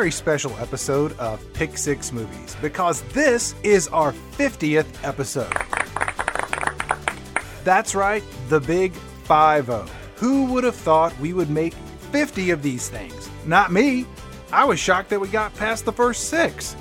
very special episode of Pick Six Movies because this is our 50th episode. That's right, the big 5 0. Who would have thought we would make 50 of these things? Not me. I was shocked that we got past the first six.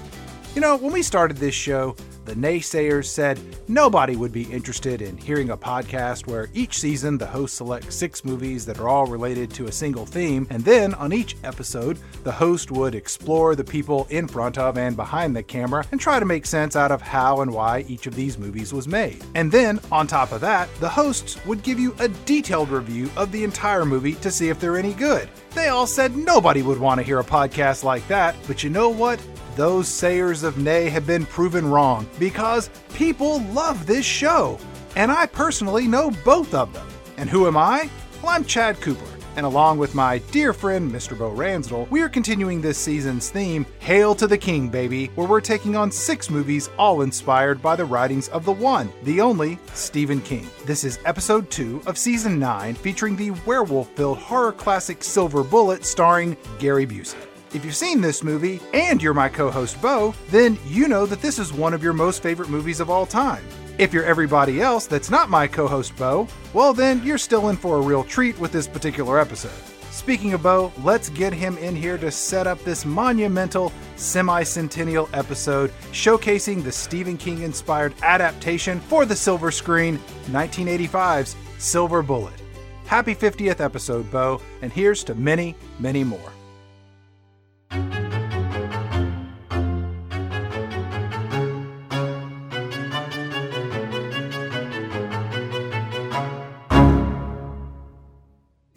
You know, when we started this show, the naysayers said nobody would be interested in hearing a podcast where each season the host selects six movies that are all related to a single theme, and then on each episode, the host would explore the people in front of and behind the camera and try to make sense out of how and why each of these movies was made. And then, on top of that, the hosts would give you a detailed review of the entire movie to see if they're any good. They all said nobody would want to hear a podcast like that, but you know what? Those sayers of nay have been proven wrong because people love this show. And I personally know both of them. And who am I? Well, I'm Chad Cooper. And along with my dear friend, Mr. Bo Ransdell, we are continuing this season's theme, Hail to the King, baby, where we're taking on six movies all inspired by the writings of the one, the only, Stephen King. This is episode two of season nine, featuring the werewolf filled horror classic Silver Bullet starring Gary Busey. If you've seen this movie and you're my co host Bo, then you know that this is one of your most favorite movies of all time. If you're everybody else that's not my co host Bo, well, then you're still in for a real treat with this particular episode. Speaking of Bo, let's get him in here to set up this monumental semi centennial episode showcasing the Stephen King inspired adaptation for the silver screen, 1985's Silver Bullet. Happy 50th episode, Bo, and here's to many, many more.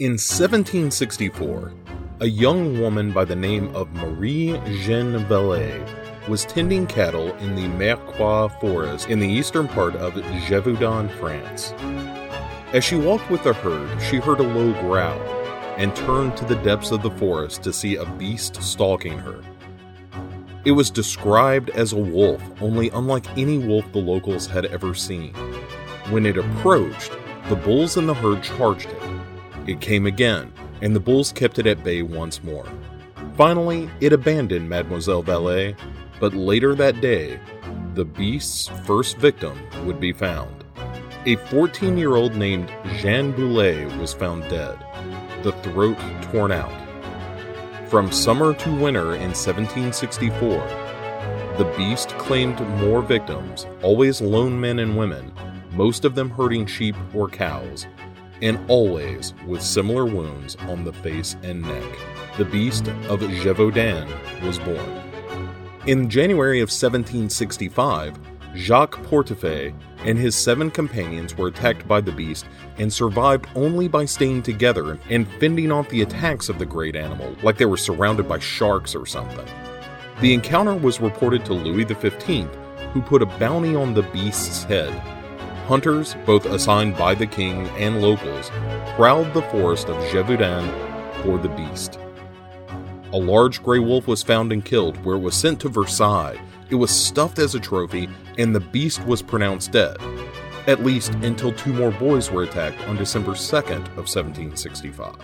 In 1764, a young woman by the name of Marie Jeanne Vallée was tending cattle in the Mercoire forest in the eastern part of Gévaudan, France. As she walked with the herd, she heard a low growl and turned to the depths of the forest to see a beast stalking her. It was described as a wolf, only unlike any wolf the locals had ever seen. When it approached, the bulls in the herd charged it it came again, and the bulls kept it at bay once more. Finally, it abandoned Mademoiselle Vallée, but later that day, the beast's first victim would be found. A 14 year old named Jeanne Boulet was found dead, the throat torn out. From summer to winter in 1764, the beast claimed more victims, always lone men and women, most of them herding sheep or cows, and always with similar wounds on the face and neck. The beast of Gévaudan was born. In January of 1765, Jacques Portefeuille and his seven companions were attacked by the beast and survived only by staying together and fending off the attacks of the great animal like they were surrounded by sharks or something. The encounter was reported to Louis XV, who put a bounty on the beast's head Hunters, both assigned by the king and locals, prowled the forest of Gévaudan for the beast. A large gray wolf was found and killed, where it was sent to Versailles. It was stuffed as a trophy, and the beast was pronounced dead, at least until two more boys were attacked on December 2nd of 1765.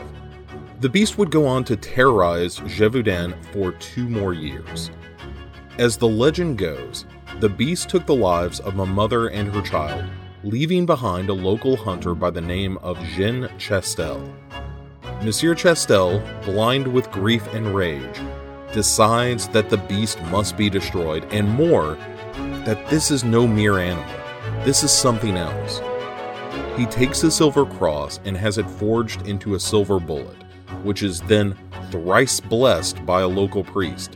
The beast would go on to terrorize Gévaudan for two more years. As the legend goes, the beast took the lives of a mother and her child leaving behind a local hunter by the name of Jean Chastel. Monsieur Chastel, blind with grief and rage, decides that the beast must be destroyed, and more, that this is no mere animal, this is something else. He takes a silver cross and has it forged into a silver bullet, which is then thrice blessed by a local priest.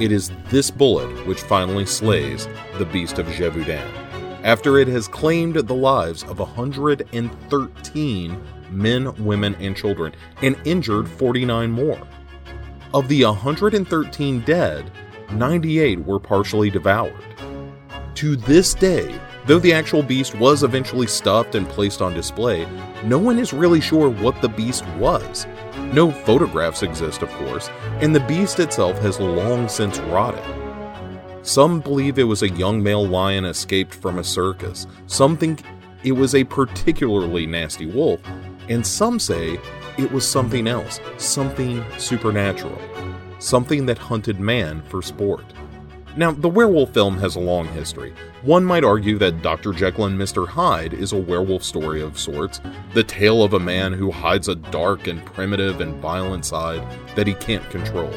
It is this bullet which finally slays the beast of Gévaudan after it has claimed the lives of 113 men, women, and children and injured 49 more. Of the 113 dead, 98 were partially devoured. To this day, though the actual beast was eventually stuffed and placed on display, no one is really sure what the beast was. No photographs exist, of course, and the beast itself has long since rotted. Some believe it was a young male lion escaped from a circus. Some think it was a particularly nasty wolf, and some say it was something else, something supernatural. something that hunted man for sport. Now, the werewolf film has a long history. One might argue that Dr. Jekyll and Mr. Hyde is a werewolf story of sorts, the tale of a man who hides a dark and primitive and violent side that he can't control.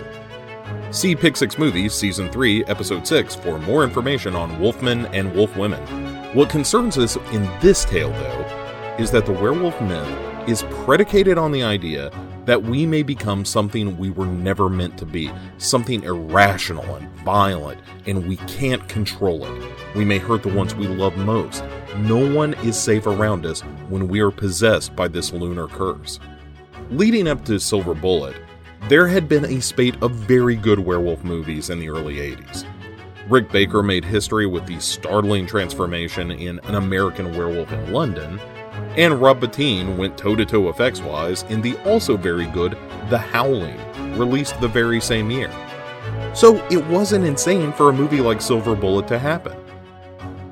See Pick 6 Movies, Season 3, Episode 6 for more information on wolfmen and wolfwomen. What concerns us in this tale, though, is that the werewolf myth is predicated on the idea that we may become something we were never meant to be, something irrational and violent, and we can't control it. We may hurt the ones we love most. No one is safe around us when we are possessed by this lunar curse. Leading up to Silver Bullet, there had been a spate of very good werewolf movies in the early 80s. Rick Baker made history with the startling transformation in An American Werewolf in London, and Rob Bottin went toe to toe effects wise in the also very good The Howling, released the very same year. So it wasn't insane for a movie like Silver Bullet to happen.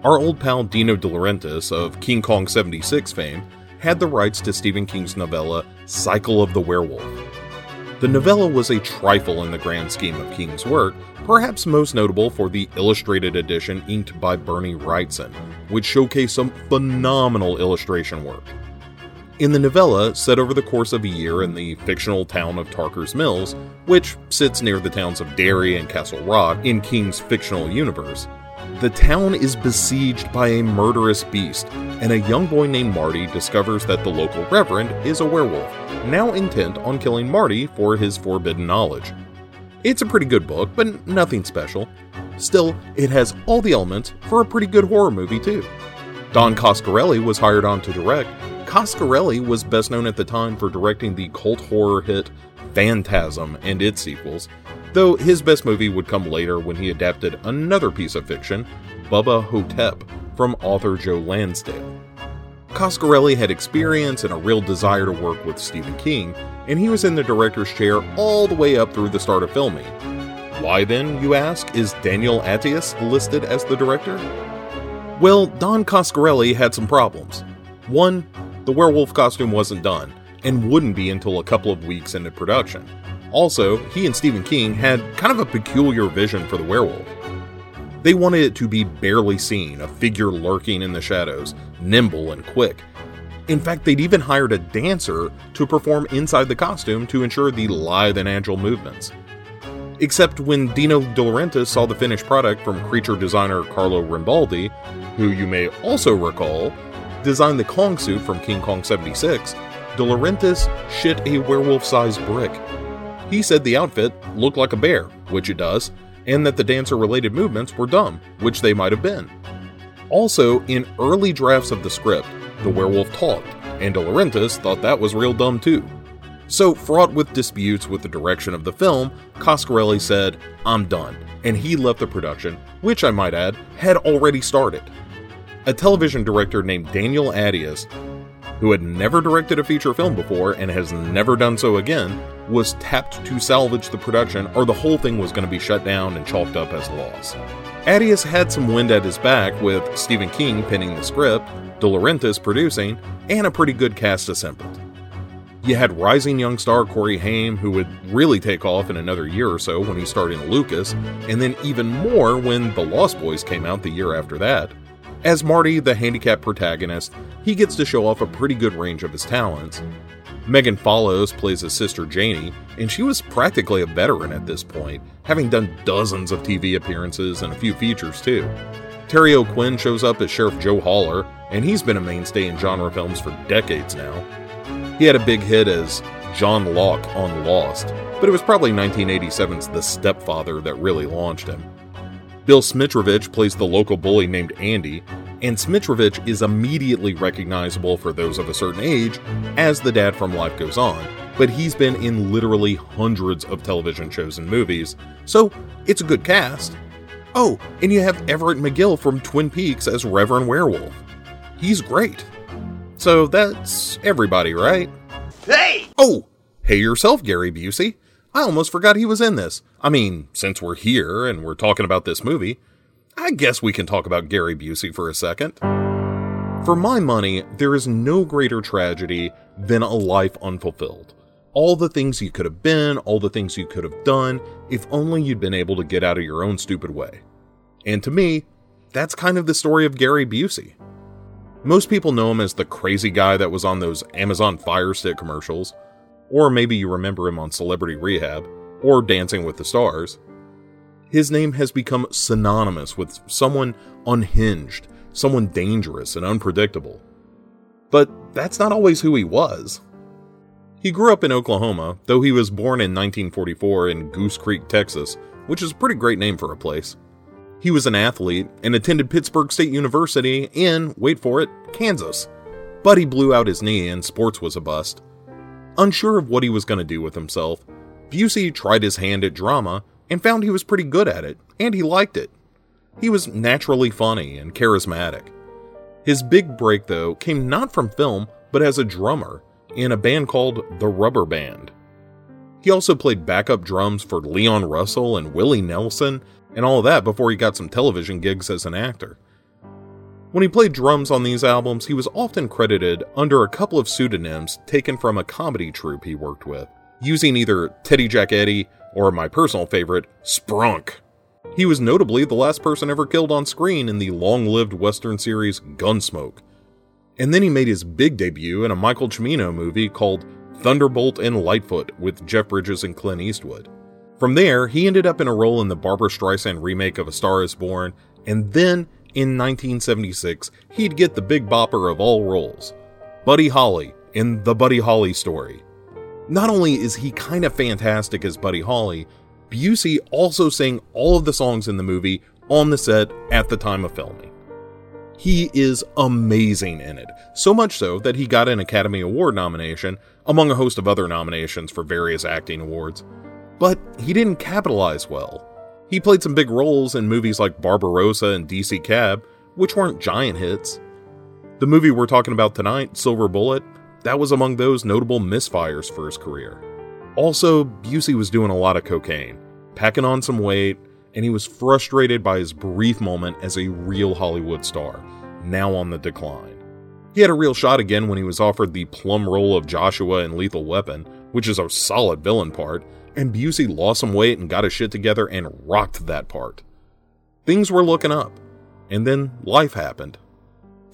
Our old pal Dino De Laurentiis of King Kong 76 fame had the rights to Stephen King's novella Cycle of the Werewolf. The novella was a trifle in the grand scheme of King's work, perhaps most notable for the illustrated edition inked by Bernie Wrightson, which showcased some phenomenal illustration work. In the novella, set over the course of a year in the fictional town of Tarker's Mills, which sits near the towns of Derry and Castle Rock in King's fictional universe, the town is besieged by a murderous beast, and a young boy named Marty discovers that the local reverend is a werewolf, now intent on killing Marty for his forbidden knowledge. It's a pretty good book, but nothing special. Still, it has all the elements for a pretty good horror movie, too. Don Coscarelli was hired on to direct. Coscarelli was best known at the time for directing the cult horror hit Phantasm and its sequels, though his best movie would come later when he adapted another piece of fiction, Bubba Ho-Tep, from author Joe Lansdale. Coscarelli had experience and a real desire to work with Stephen King, and he was in the director's chair all the way up through the start of filming. Why then, you ask, is Daniel Attias listed as the director? Well, Don Coscarelli had some problems. One, the werewolf costume wasn't done, and wouldn't be until a couple of weeks into production. Also, he and Stephen King had kind of a peculiar vision for the werewolf. They wanted it to be barely seen, a figure lurking in the shadows, nimble and quick. In fact, they'd even hired a dancer to perform inside the costume to ensure the lithe and agile movements. Except when Dino De Laurentiis saw the finished product from creature designer Carlo Rambaldi, who you may also recall designed the Kong suit from King Kong 76, De Laurentiis shit a werewolf sized brick. He said the outfit looked like a bear, which it does, and that the dancer related movements were dumb, which they might have been. Also, in early drafts of the script, the werewolf talked, and De Laurentiis thought that was real dumb too. So, fraught with disputes with the direction of the film, Coscarelli said, I'm done, and he left the production, which I might add, had already started. A television director named Daniel Attias, who had never directed a feature film before and has never done so again, was tapped to salvage the production, or the whole thing was going to be shut down and chalked up as a loss. Attias had some wind at his back with Stephen King penning the script, De Laurentiis producing, and a pretty good cast assembled. You had rising young star Corey Haim, who would really take off in another year or so when he starred in Lucas, and then even more when The Lost Boys came out the year after that. As Marty, the handicapped protagonist, he gets to show off a pretty good range of his talents. Megan Follows plays his sister Janie, and she was practically a veteran at this point, having done dozens of TV appearances and a few features too. Terry O'Quinn shows up as Sheriff Joe Haller, and he's been a mainstay in genre films for decades now. He had a big hit as John Locke on Lost, but it was probably 1987's The Stepfather that really launched him. Bill Smitrovich plays the local bully named Andy, and Smitrovich is immediately recognizable for those of a certain age as the dad from Life Goes On, but he's been in literally hundreds of television shows and movies, so it's a good cast. Oh, and you have Everett McGill from Twin Peaks as Reverend Werewolf. He's great. So that's everybody, right? Hey! Oh, hey yourself, Gary Busey. I almost forgot he was in this. I mean, since we're here and we're talking about this movie, I guess we can talk about Gary Busey for a second. For my money, there is no greater tragedy than a life unfulfilled. All the things you could have been, all the things you could have done, if only you'd been able to get out of your own stupid way. And to me, that's kind of the story of Gary Busey. Most people know him as the crazy guy that was on those Amazon Fire Stick commercials, or maybe you remember him on Celebrity Rehab, or Dancing with the Stars. His name has become synonymous with someone unhinged, someone dangerous and unpredictable. But that's not always who he was. He grew up in Oklahoma, though he was born in 1944 in Goose Creek, Texas, which is a pretty great name for a place. He was an athlete and attended Pittsburg State University in, wait for it, Kansas. But he blew out his knee and sports was a bust. Unsure of what he was going to do with himself, Busey tried his hand at drama and found he was pretty good at it, and he liked it. He was naturally funny and charismatic. His big break, though, came not from film, but as a drummer in a band called The Rubber Band. He also played backup drums for Leon Russell and Willie Nelson and all that before he got some television gigs as an actor. When he played drums on these albums, he was often credited under a couple of pseudonyms taken from a comedy troupe he worked with, using either Teddy Jack Eddie or my personal favorite, Sprunk. He was notably the last person ever killed on screen in the long lived Western series Gunsmoke. And then he made his big debut in a Michael Cimino movie called Thunderbolt and Lightfoot with Jeff Bridges and Clint Eastwood. From there, he ended up in a role in the Barbra Streisand remake of A Star is Born, and then in 1976, he'd get the big bopper of all roles Buddy Holly in The Buddy Holly Story. Not only is he kind of fantastic as Buddy Holly, Busey also sang all of the songs in the movie on the set at the time of filming. He is amazing in it, so much so that he got an Academy Award nomination, among a host of other nominations for various acting awards. But he didn't capitalize well. He played some big roles in movies like Barbarosa and DC Cab, which weren't giant hits. The movie we're talking about tonight, Silver Bullet, that was among those notable misfires for his career. Also, Busey was doing a lot of cocaine, packing on some weight, and he was frustrated by his brief moment as a real Hollywood star, now on the decline. He had a real shot again when he was offered the plum role of Joshua in Lethal Weapon, which is a solid villain part, and Busey lost some weight and got his shit together and rocked that part. Things were looking up, and then life happened.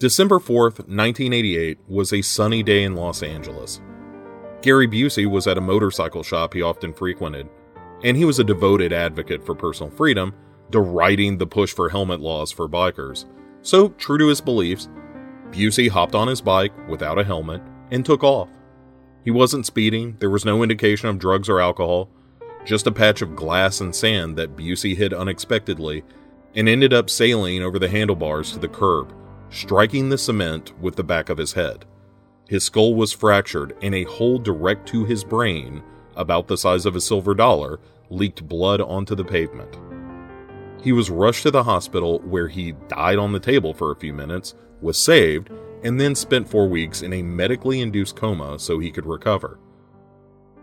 December 4th, 1988 was a sunny day in Los Angeles. Gary Busey was at a motorcycle shop he often frequented, and he was a devoted advocate for personal freedom, deriding the push for helmet laws for bikers. So, true to his beliefs, Busey hopped on his bike without a helmet and took off. He wasn't speeding, there was no indication of drugs or alcohol, just a patch of glass and sand that Busey hit unexpectedly and ended up sailing over the handlebars to the curb, striking the cement with the back of his head. His skull was fractured and a hole direct to his brain, about the size of a silver dollar, leaked blood onto the pavement. He was rushed to the hospital where he died on the table for a few minutes, was saved, and then spent four weeks in a medically induced coma so he could recover.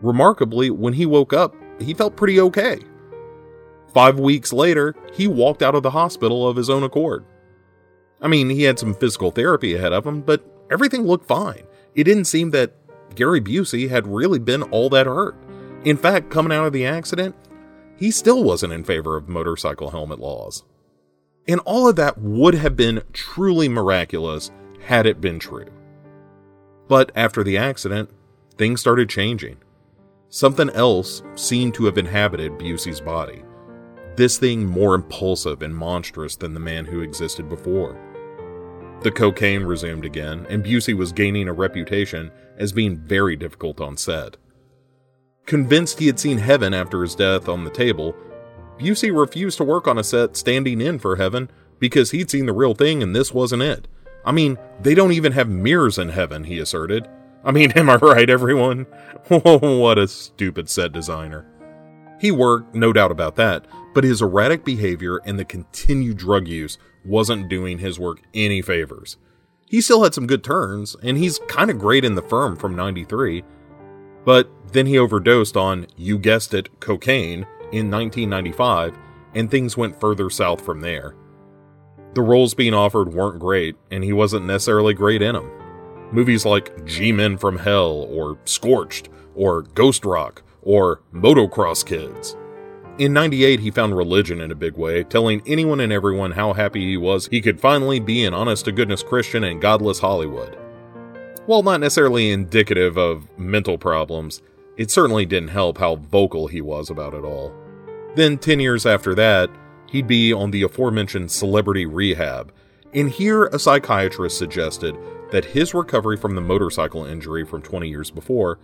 Remarkably, when he woke up, he felt pretty okay. Five weeks later, he walked out of the hospital of his own accord. I mean, he had some physical therapy ahead of him, but everything looked fine. It didn't seem that Gary Busey had really been all that hurt. In fact, coming out of the accident, he still wasn't in favor of motorcycle helmet laws. And all of that would have been truly miraculous had it been true. But after the accident, things started changing. Something else seemed to have inhabited Busey's body. This thing more impulsive and monstrous than the man who existed before. The cocaine resumed again, and Busey was gaining a reputation as being very difficult on set. Convinced he had seen heaven after his death on the table, Busey refused to work on a set standing in for heaven because he'd seen the real thing and this wasn't it. I mean, they don't even have mirrors in heaven, he asserted. I mean, am I right, everyone? what a stupid set designer. He worked, no doubt about that, but his erratic behavior and the continued drug use wasn't doing his work any favors. He still had some good turns, and he's kind of great in the firm from 93. But then he overdosed on, you guessed it, cocaine in 1995, and things went further south from there. The roles being offered weren't great, and he wasn't necessarily great in them. Movies like G Men from Hell, or Scorched, or Ghost Rock, or Motocross Kids. In 98, he found religion in a big way, telling anyone and everyone how happy he was he could finally be an honest to goodness Christian in godless Hollywood. While not necessarily indicative of mental problems, it certainly didn't help how vocal he was about it all. Then, 10 years after that, he'd be on the aforementioned celebrity rehab, and here a psychiatrist suggested that his recovery from the motorcycle injury from 20 years before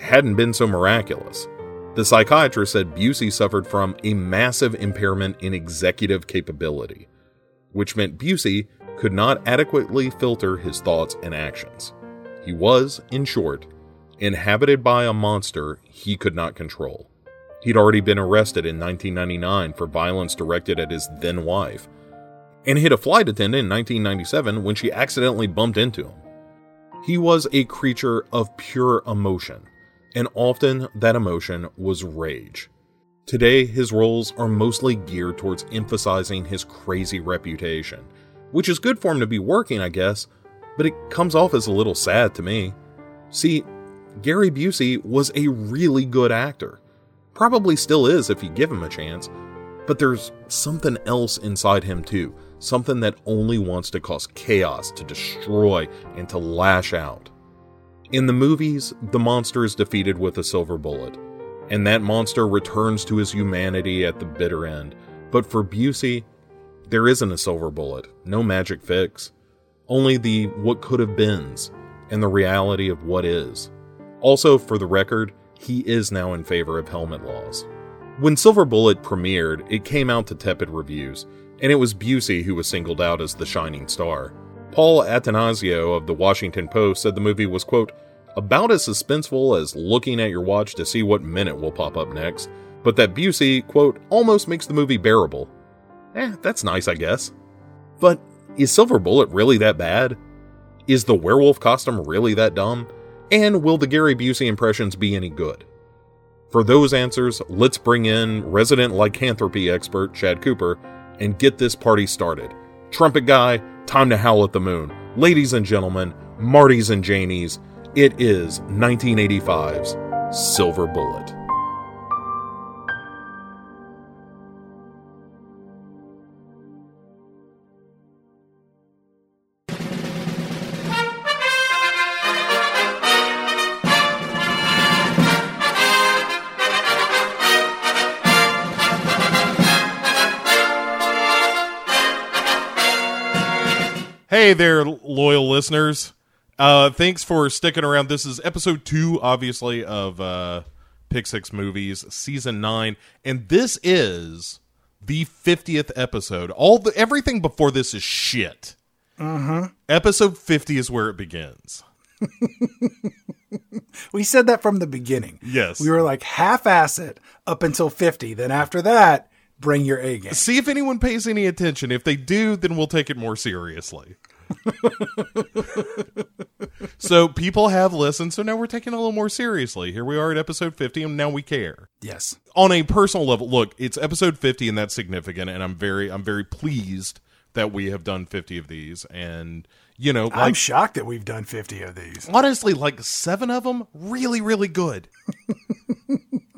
hadn't been so miraculous. The psychiatrist said Busey suffered from a massive impairment in executive capability, which meant Busey could not adequately filter his thoughts and actions. He was, in short, inhabited by a monster he could not control. He'd already been arrested in 1999 for violence directed at his then wife, and hit a flight attendant in 1997 when she accidentally bumped into him. He was a creature of pure emotion, and often that emotion was rage. Today, his roles are mostly geared towards emphasizing his crazy reputation, which is good for him to be working, I guess, but it comes off as a little sad to me. See, Gary Busey was a really good actor. Probably still is if you give him a chance, but there's something else inside him too, something that only wants to cause chaos, to destroy, and to lash out. In the movies, the monster is defeated with a silver bullet, and that monster returns to his humanity at the bitter end. But for Busey, there isn't a silver bullet, no magic fix, only the what could have beens and the reality of what is. Also, for the record, he is now in favor of helmet laws. When Silver Bullet premiered, it came out to tepid reviews, and it was Busey who was singled out as the shining star. Paul Attanasio of the Washington Post said the movie was, quote, about as suspenseful as looking at your watch to see what minute will pop up next, but that Busey, quote, almost makes the movie bearable. Eh, that's nice, I guess. But is Silver Bullet really that bad? Is the werewolf costume really that dumb? And will the Gary Busey impressions be any good? For those answers, let's bring in resident lycanthropy expert Chad Cooper and get this party started. Trumpet guy, time to howl at the moon. Ladies and gentlemen, Martys and Janies, it is 1985's Silver Bullet. Hey there, loyal listeners. Uh, thanks for sticking around. This is episode two, obviously, of uh, Pick Six Movies, season nine, and this is the fiftieth episode. All the everything before this is shit. Uh-huh. Episode fifty is where it begins. We said that from the beginning. Yes. We were like half ass it up until 50. Then after that, bring your A game. See if anyone pays any attention. If they do, then we'll take it more seriously. so people have listened, so now we're taking it a little more seriously. Here we are at episode 50, and now we care. Yes. On a personal level, look, it's episode 50, and that's significant, and I'm very, I'm very pleased that we have done 50 of these, and you know, I'm shocked that we've done 50 of these. honestly, like seven of them, really, really good.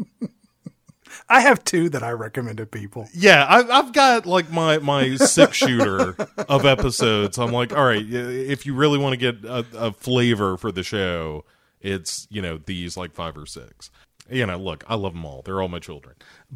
I have two that I recommend to people. Yeah, I've, I've got like my my six shooter of episodes. I'm like, all right, if you really want to get a, a flavor for the show, it's you know these like five or six. You know, look, I love them all. They're all my children.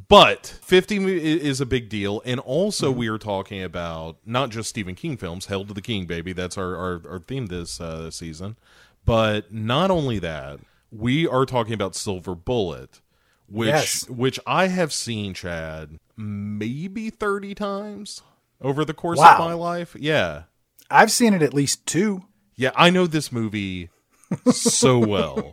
But 50 is a big deal. And also, we are talking about not just Stephen King films, Hell to the King, baby. That's our, our, our theme this uh, season. But not only that, we are talking about Silver Bullet, which Yes. which I have seen, Chad, maybe 30 times over the course Wow. of my life. Yeah. I've seen it at least two. Yeah, I know this movie so well.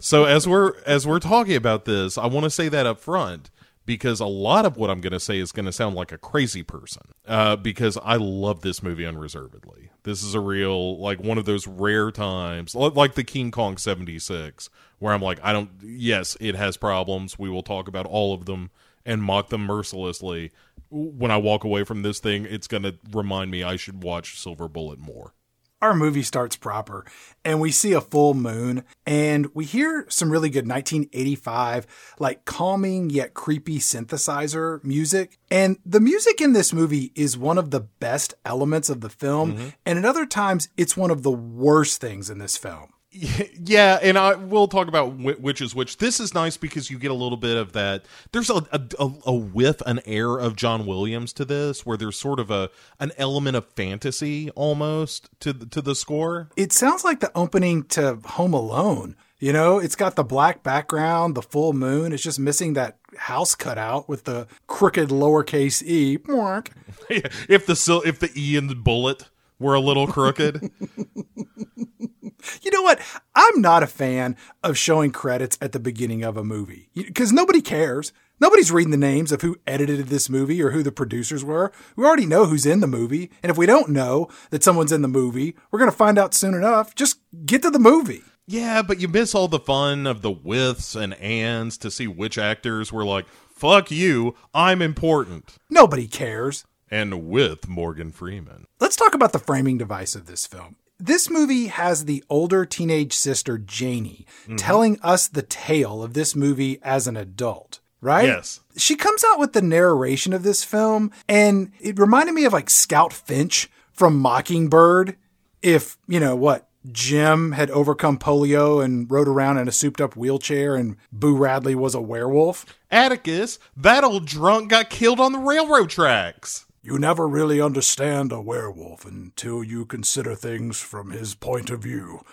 So as we're as we're talking about this, I want to say that up front because a lot of what I'm going to say is going to sound like a crazy person. Uh, because I love this movie unreservedly. This is a real like one of those rare times, like the King Kong '76, where I'm like, I don't. Yes, it has problems. We will talk about all of them and mock them mercilessly. When I walk away from this thing, it's going to remind me I should watch Silver Bullet more. Our movie starts proper and we see a full moon and we hear some really good 1985 like calming yet creepy synthesizer music and the music in this movie is one of the best elements of the film mm-hmm. and at other times it's one of the worst things in this film yeah, and I will talk about which is which. This is nice because you get a little bit of that. There's a, a, a whiff, an air of John Williams to this, where there's sort of a an element of fantasy almost to to the score. It sounds like the opening to Home Alone. You know, it's got the black background, the full moon. It's just missing that house cutout with the crooked lowercase e. if the if the e and the bullet were a little crooked. You know what? I'm not a fan of showing credits at the beginning of a movie because nobody cares. Nobody's reading the names of who edited this movie or who the producers were. We already know who's in the movie. And if we don't know that someone's in the movie, we're going to find out soon enough. Just get to the movie. Yeah, but you miss all the fun of the withs and ands to see which actors were like, fuck you, I'm important. Nobody cares. And with Morgan Freeman. Let's talk about the framing device of this film this movie has the older teenage sister Janie mm-hmm. telling us the tale of this movie as an adult, right? Yes. She comes out with the narration of this film, and it reminded me of like Scout Finch from Mockingbird. If, you know, what, Jim had overcome polio and rode around in a souped up wheelchair, and Boo Radley was a werewolf. Atticus, that old drunk got killed on the railroad tracks. You never really understand a werewolf until you consider things from his point of view,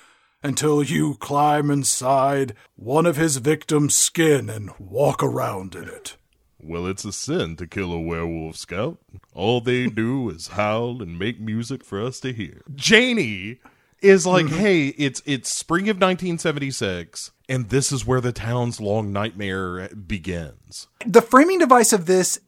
until you climb inside one of his victims' skin and walk around in it. Well, it's a sin to kill a werewolf, Scout. All they do is howl and make music for us to hear. Janie is like, mm-hmm. hey, it's it's spring of 1976, and this is where the town's long nightmare begins. The framing device of this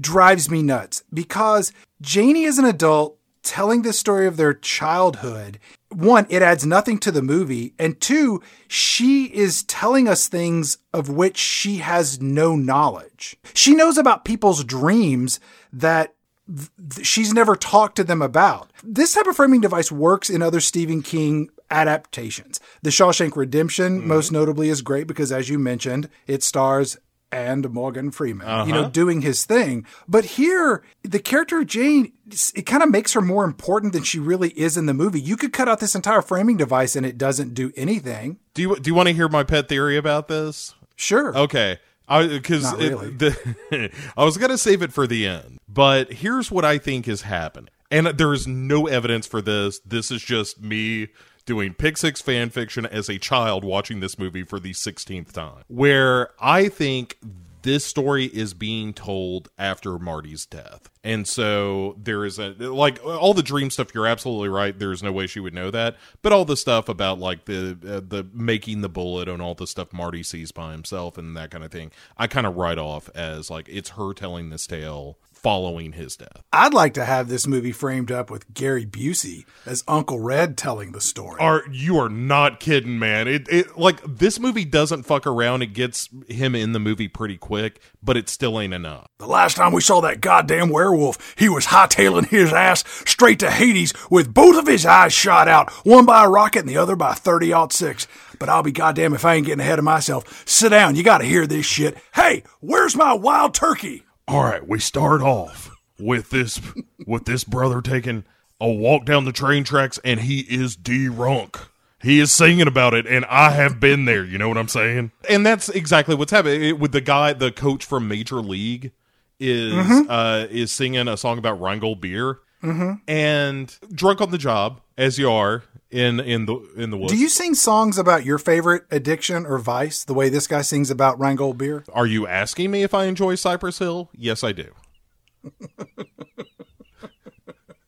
drives me nuts because Janie is an adult telling the story of their childhood. One, it adds nothing to the movie. And two, she is telling us things of which she has no knowledge. She knows about people's dreams that th- she's never talked to them about. This type of framing device works in other Stephen King adaptations. The Shawshank Redemption, mm-hmm. most notably, is great because, as you mentioned, it stars and Morgan Freeman, uh-huh. you know, uh-huh. doing his thing. But here, the character of Jane, it kind of makes her more important than she really is in the movie. You could cut out this entire framing device and it doesn't do anything. Do you do you want to hear my pet theory about this? Sure. Okay. Because really. I was gonna save it for the end, but here's what I think is happening, and there is no evidence for this. This is just me doing Pick Six fan fiction as a child watching this movie for the 16th time, where I think this story is being told after Marty's death. And so there is a like all the dream stuff you're absolutely right there's no way she would know that but all the stuff about like the uh, the making the bullet and all the stuff Marty sees by himself and that kind of thing I kind of write off as like it's her telling this tale following his death. I'd like to have this movie framed up with Gary Busey as Uncle Red telling the story. Are you are not kidding, man? It it like this movie doesn't fuck around. It gets him in the movie pretty quick, but it still ain't enough. The last time we saw that goddamn werewolf, he was hightailing his ass straight to Hades with both of his eyes shot out, one by a rocket and the other by 30 six. But I'll be goddamn if I ain't getting ahead of myself. Sit down, you gotta hear this shit. Hey, where's my wild turkey? All right, we start off with this with this brother taking a walk down the train tracks, and he is drunk. He is singing about it, and I have been there. You know what I'm saying? And that's exactly what's happening it, with the guy, the coach from Major League, is mm-hmm. uh, is singing a song about Rheingold beer, mm-hmm. and drunk on the job as you are in in the in the woods. Do you sing songs about your favorite addiction or vice the way this guy sings about Rheingold beer? Are you asking me if I enjoy Cypress Hill? Yes, I do.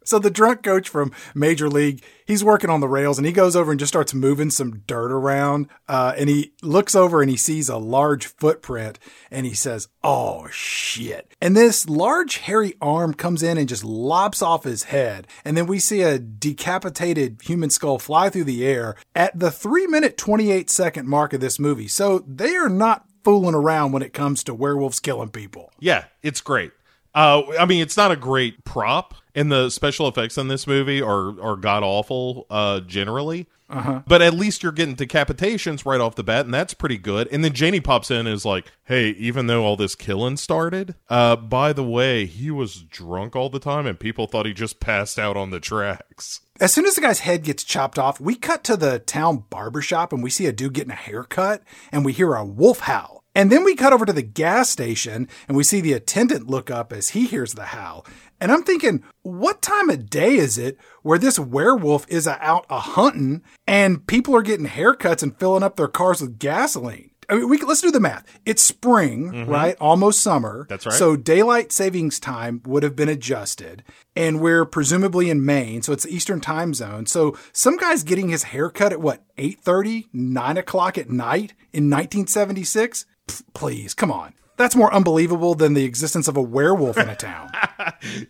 So the drunk coach from Major League, he's working on the rails and he goes over and just starts moving some dirt around. Uh, and he looks over and he sees a large footprint and he says, Oh shit. And this large hairy arm comes in and just lops off his head. And then we see a decapitated human skull fly through the air at the three minute, 28 second mark of this movie. So they are not fooling around when it comes to werewolves killing people. Yeah, it's great. Uh, I mean, it's not a great prop, and the special effects in this movie are are god awful uh, generally. Uh-huh. But at least you're getting decapitations right off the bat, and that's pretty good. And then Janie pops in and is like, "Hey, even though all this killing started, uh, by the way, he was drunk all the time, and people thought he just passed out on the tracks." As soon as the guy's head gets chopped off, we cut to the town barbershop and we see a dude getting a haircut, and we hear a wolf howl. And then we cut over to the gas station and we see the attendant look up as he hears the howl. And I'm thinking, what time of day is it where this werewolf is out a hunting and people are getting haircuts and filling up their cars with gasoline? I mean, we let's do the math. It's spring, mm-hmm. right? Almost summer. That's right. So daylight savings time would have been adjusted, and we're presumably in Maine, so it's the Eastern time zone. So some guy's getting his haircut at what 8:30, 9 o'clock at night in 1976. Please, come on. That's more unbelievable than the existence of a werewolf in a town.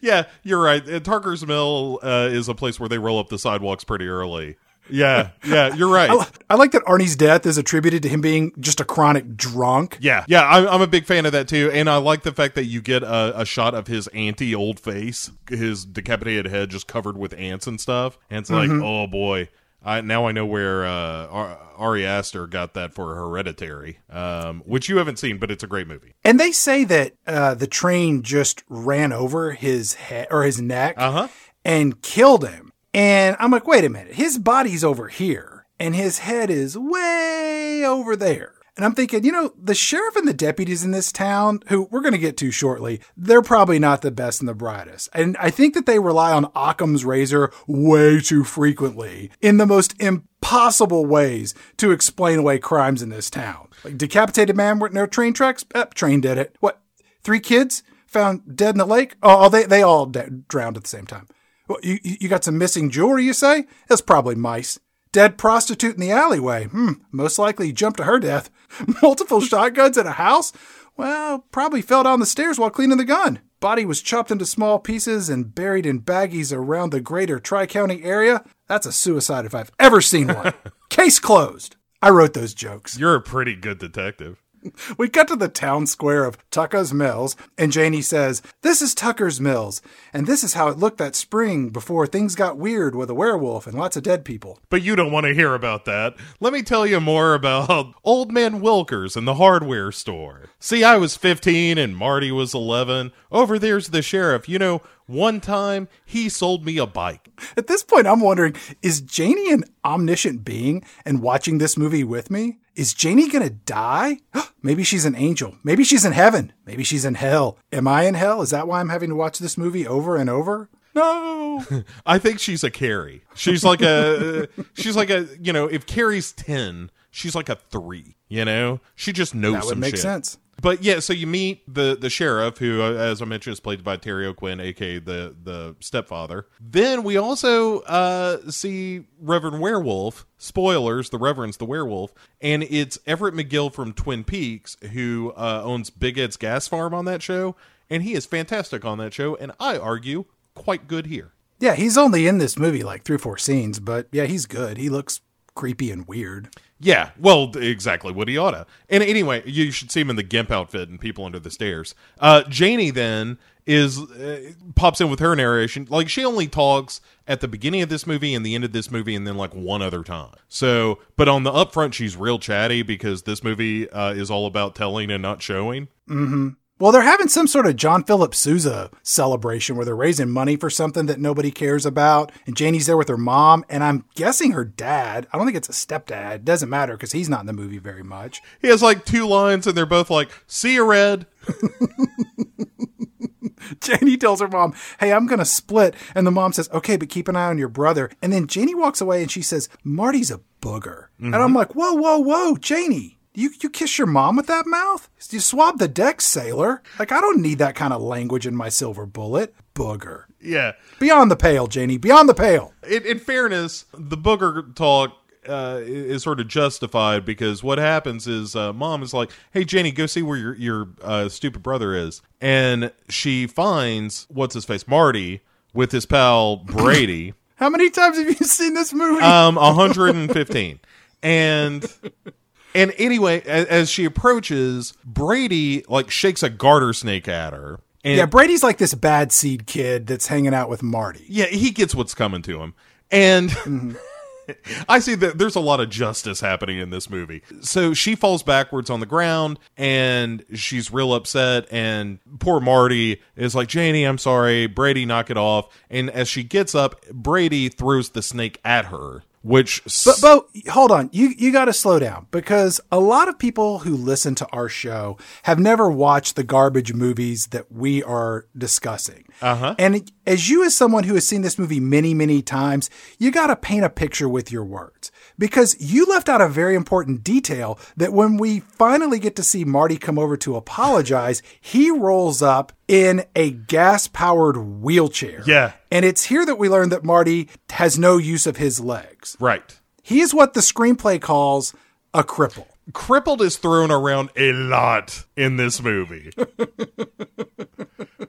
Yeah, you're right. Tarker's Mill uh, is a place where they roll up the sidewalks pretty early. Yeah, yeah, you're right. I, I like that Arnie's death is attributed to him being just a chronic drunk. Yeah, yeah, I'm, I'm a big fan of that too, and I like the fact that you get a, a shot of his anti-old face, his decapitated head just covered with ants and stuff, and it's like, oh boy, I now I know where uh, Ari Aster got that for Hereditary, um, which you haven't seen, but it's a great movie. And they say that uh, the train just ran over his head or his neck Uh-huh. and killed him. And I'm like, wait a minute, his body's over here and his head is way over there. And I'm thinking, you know, the sheriff and the deputies in this town, who we're going to get to shortly, they're probably not the best and the brightest. And I think that they rely on Occam's razor way too frequently in the most impossible ways to explain away crimes in this town. Like decapitated man with no train tracks? Eh, train did it. What? Three kids found dead in the lake? Oh, they, they all de- drowned at the same time. Well, you, you got some missing jewelry, you say? That's probably mice. Dead prostitute in the alleyway. Hmm, most likely jumped to her death. Multiple shotguns at a house? Well, probably fell down the stairs while cleaning the gun. Body was chopped into small pieces and buried in baggies around the greater Tri County area. That's a suicide if I've ever seen one. Case closed. I wrote those jokes. You're a pretty good detective. We cut to the town square of Tucker's Mills, and Janie says, This is Tucker's Mills, and this is how it looked that spring before things got weird with a werewolf and lots of dead people. But you don't want to hear about that. Let me tell you more about Old Man Wilkers and the hardware store. See, I was 15 and Marty was 11. Over there's the sheriff. You know, one time he sold me a bike. At this point, I'm wondering is Janie an omniscient being and watching this movie with me? Is Janie gonna die? Maybe she's an angel. Maybe she's in heaven. Maybe she's in hell. Am I in hell? Is that why I'm having to watch this movie over and over? No. I think she's a Carrie. She's like a, she's like a, you know, if Carrie's 10, she's like a 3, you know? She just knows That would make shit. sense. But yeah, so you meet the the sheriff, who, uh, as I mentioned, is played by Terry O'Quinn, aka the the stepfather. Then we also uh, see Reverend Werewolf. Spoilers: the Reverend's the werewolf, and it's Everett McGill from Twin Peaks who uh, owns Big Ed's Gas Farm on that show, and he is fantastic on that show, and I argue quite good here. Yeah, he's only in this movie like three or four scenes, but yeah, he's good. He looks creepy and weird. Yeah, well, exactly what he oughta. And anyway, you should see him in the gimp outfit and people under the stairs. Uh, Janie then is uh, pops in with her narration. Like she only talks at the beginning of this movie and the end of this movie, and then like one other time. So, but on the upfront, she's real chatty because this movie uh, is all about telling and not showing. Well, they're having some sort of John Philip Sousa celebration where they're raising money for something that nobody cares about. And Janie's there with her mom, and I'm guessing her dad. I don't think it's a stepdad. It doesn't matter because he's not in the movie very much. He has like two lines, and they're both like, "See you, Red." Janie tells her mom, Hey, I'm going to split. And the mom says, Okay, but keep an eye on your brother. And then Janie walks away and she says, Marty's a booger. And I'm mm-hmm. like, Whoa, whoa, whoa, Janie. You, you kiss your mom with that mouth? You swab the deck, sailor. Like, I don't need that kind of language in my silver bullet. Booger. Yeah. Beyond the pale, Janie. Beyond the pale. in, in fairness, the booger talk uh, is sort of justified because what happens is uh, mom is like, "Hey, Janie, go see where your your uh, stupid brother is," and she finds what's his face Marty with his pal Brady. How many times have you seen this movie? um, 115, and. And anyway, as, as she approaches, Brady like shakes a garter snake at her, And Yeah, Brady's like this bad seed kid that's hanging out with Marty. yeah, he gets what's coming to him. And Mm-hmm. I see that there's a lot of justice happening in this movie. So she falls backwards on the ground and she's real upset. And poor Marty is like, Janie, I'm sorry. Brady, knock it off. And as she gets up, Brady throws the snake at her, which. But Bo, hold on. You you got to slow down because a lot of people who listen to our show have never watched the garbage movies that we are discussing. Uh-huh. And as you as someone who has seen this movie many many times, you got to paint a picture with your words because you left out a very important detail that when we finally get to see Marty come over to apologize, he rolls up in a gas powered wheelchair. Yeah. And it's here that we learn that Marty has no use of his legs. right. He is what the screenplay calls a cripple. crippled is thrown around a lot in this movie.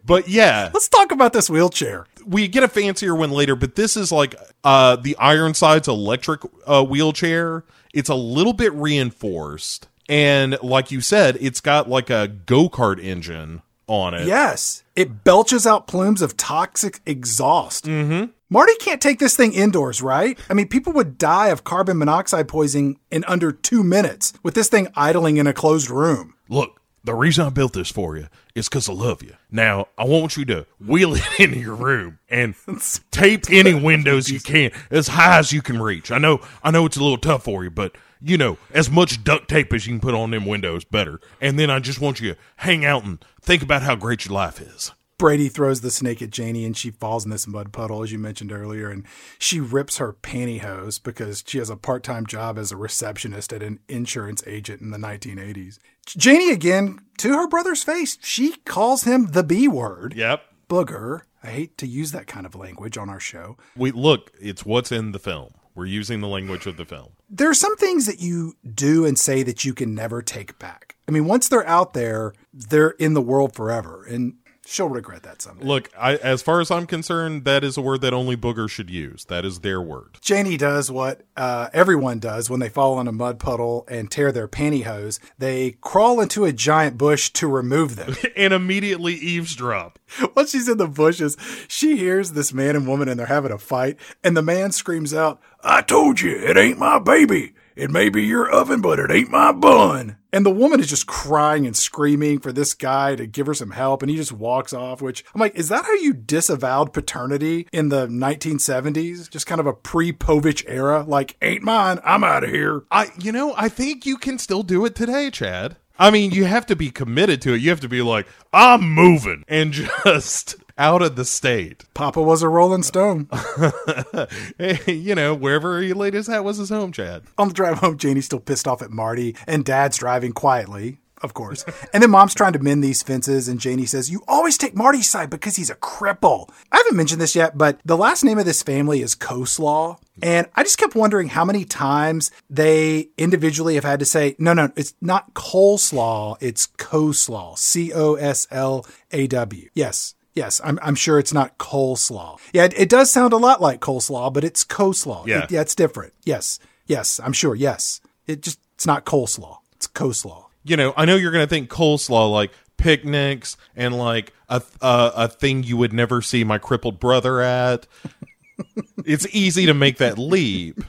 but yeah, Let's talk about this wheelchair. we get a fancier one later, but this is like uh the Ironsides electric uh wheelchair. It's a little bit reinforced. And like you said, it's got like a go-kart engine on it. Yes, it belches out plumes of toxic exhaust. Mm-hmm. Marty can't take this thing indoors, right? I mean, people would die of carbon monoxide poisoning in under two minutes with this thing idling in a closed room. Look, the reason I built this for you is because I love you. Now, I want you to wheel it into your room and tape any windows you can as high as you can reach. I know, I know it's a little tough for you, but you know, as much duct tape as you can put on them windows, better. And then I just want you to hang out and think about how great your life is. Brady throws the snake at Janie and she falls in this mud puddle, as you mentioned earlier, and she rips her pantyhose because she has a part time job as a receptionist at an insurance agent in the 1980s. Janie, again, to her brother's face, she calls him the B word. Yep. Booger. I hate to use that kind of language on our show. We look, it's what's in the film. We're using the language of the film. There are some things that you do and say that you can never take back. I mean, once they're out there, they're in the world forever. And she'll regret that someday. Look, I, as far as I'm concerned, that is a word that only Booger should use. That is their word. Janie does what uh, everyone does when they fall in a mud puddle and tear their pantyhose. They crawl into a giant bush to remove them. and immediately eavesdrop. Once she's in the bushes, she hears this man and woman and they're having a fight. And the man screams out, I told you, it ain't my baby. It may be your oven, but it ain't my bun. And the woman is just crying and screaming for this guy to give her some help. And he just walks off, which I'm like, is that how you disavowed paternity in the 1970s? Just kind of a pre Povich era? Like, ain't mine. I'm out of here. I, you know, I think you can still do it today, Chad. I mean, you have to be committed to it. You have to be like, I'm moving and just out of the state. Papa was a Rolling Stone. you know, wherever he laid his hat was his home, Chad. On the drive home, Janie's still pissed off at Marty, and Dad's driving quietly, of course. and then Mom's trying to mend these fences, and Janie says, You always take Marty's side because he's a cripple. I haven't mentioned this yet, but the last name of this family is Coslaw. And I just kept wondering how many times they individually have had to say, No, no, it's not coleslaw, it's Coslaw. C O S L A W. Yes. Yes, I'm, I'm sure it's not coleslaw. Yeah, it, it does sound a lot like coleslaw, but it's Coslaw. Yeah. It- yeah, it's different. Yes. Yes, I'm sure. Yes. It just, it's not coleslaw. It's Coslaw. You know, I know you're going to think coleslaw like picnics and like a, a a thing you would never see my crippled brother at. it's easy to make that leap.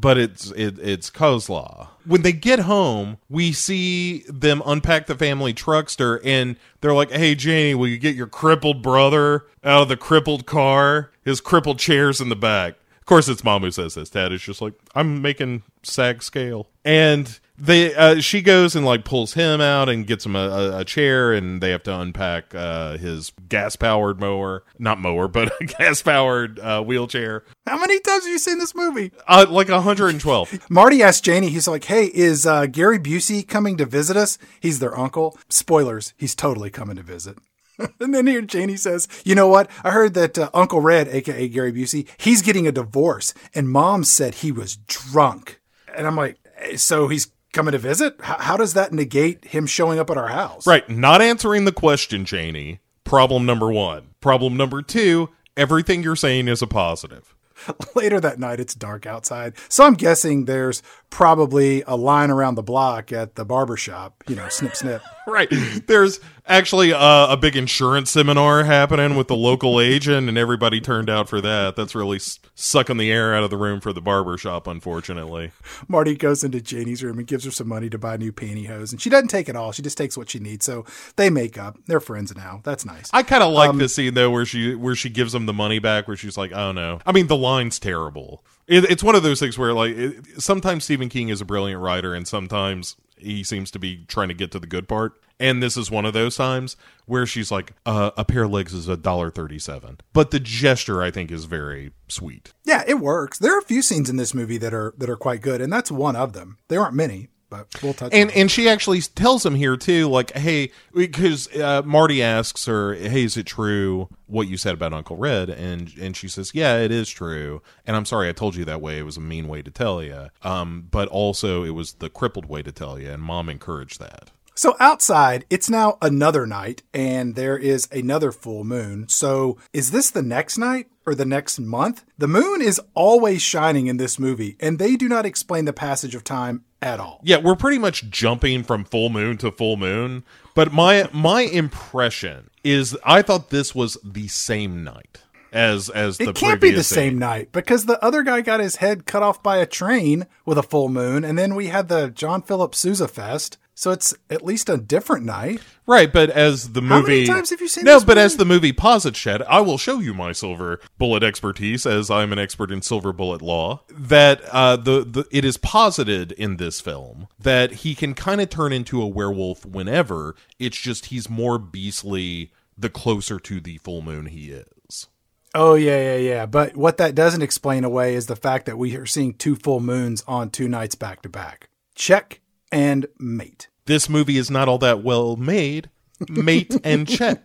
But it's it, it's Coslaw. When they get home, we see them unpack the family truckster, and they're like, "Hey, Janie, will you get your crippled brother out of the crippled car? His crippled chair's in the back." Of course, it's mom who says this. Dad is just like, "I'm making sag scale," and they uh, she goes and like pulls him out and gets him a, a, a chair, and they have to unpack uh, his gas powered mower, not mower, but a gas powered uh, wheelchair, How many times have you seen this movie? uh, like 112. Marty asked Janie, he's like, Hey, is uh, Gary Busey coming to visit us? He's their uncle. Spoilers, he's totally coming to visit. and then here Janie says, You know what? I heard that uh, Uncle Red, aka Gary Busey, he's getting a divorce, and mom said he was drunk. And I'm like, "Eh, So he's coming to visit? H- how does that negate him showing up at our house? Right, not answering the question, Janie. Problem number one. Problem number two. Everything you're saying is a positive. Later that night, it's dark outside. So I'm guessing there's probably a line around the block at the barber shop. You know, snip snip. right. There's actually a, a big insurance seminar happening with the local agent, and everybody turned out for that. That's really s- sucking the air out of the room for the barber shop, unfortunately. Marty goes into Janie's room and gives her some money to buy new pantyhose, and she doesn't take it all. She just takes what she needs. So they make up. They're friends now. That's nice. I kind of like um, the scene though, where she where she gives him the money back, where she's like, "Oh no." I mean, the line's terrible. It, it's one of those things where like it, sometimes Stephen King is a brilliant writer, and sometimes he seems to be trying to get to the good part. And this is one of those times where she's like, uh, "A pair of legs is a dollar thirty-seven. but the gesture I think is very sweet. Yeah, it works. There are a few scenes in this movie that are that are quite good, and that's one of them. There aren't many, but we'll touch. And and she actually tells him here too, like, hey, because uh, Marty asks her, hey, is it true what you said about Uncle Red? And and she says, yeah, it is true. And I'm sorry I told you that way. It was a mean way to tell you. Um, but also it was the crippled way to tell you, and Mom encouraged that. So outside, it's now another night, and there is another full moon. So is this the next night or the next month? The moon is always shining in this movie, and they do not explain the passage of time at all. Yeah, we're pretty much jumping from full moon to full moon. But my my impression is, I thought this was the same night as as the It can't be the previous same night because the other guy got his head cut off by a train with a full moon, and then we had the John Philip Sousa Fest. So it's at least a different night. Right, but as the movie, How many times have you seen No, but movie? as the movie posits, Chad, I will show you my silver bullet expertise, as I'm an expert in silver bullet law. That uh, the the it is posited in this film that he can kind of turn into a werewolf whenever. It's just he's more beastly the closer to the full moon he is. Oh yeah, yeah, yeah. But what that doesn't explain away is the fact that we are seeing two full moons on two nights back to back. Check and mate. This movie is not all that well made. Mate and check.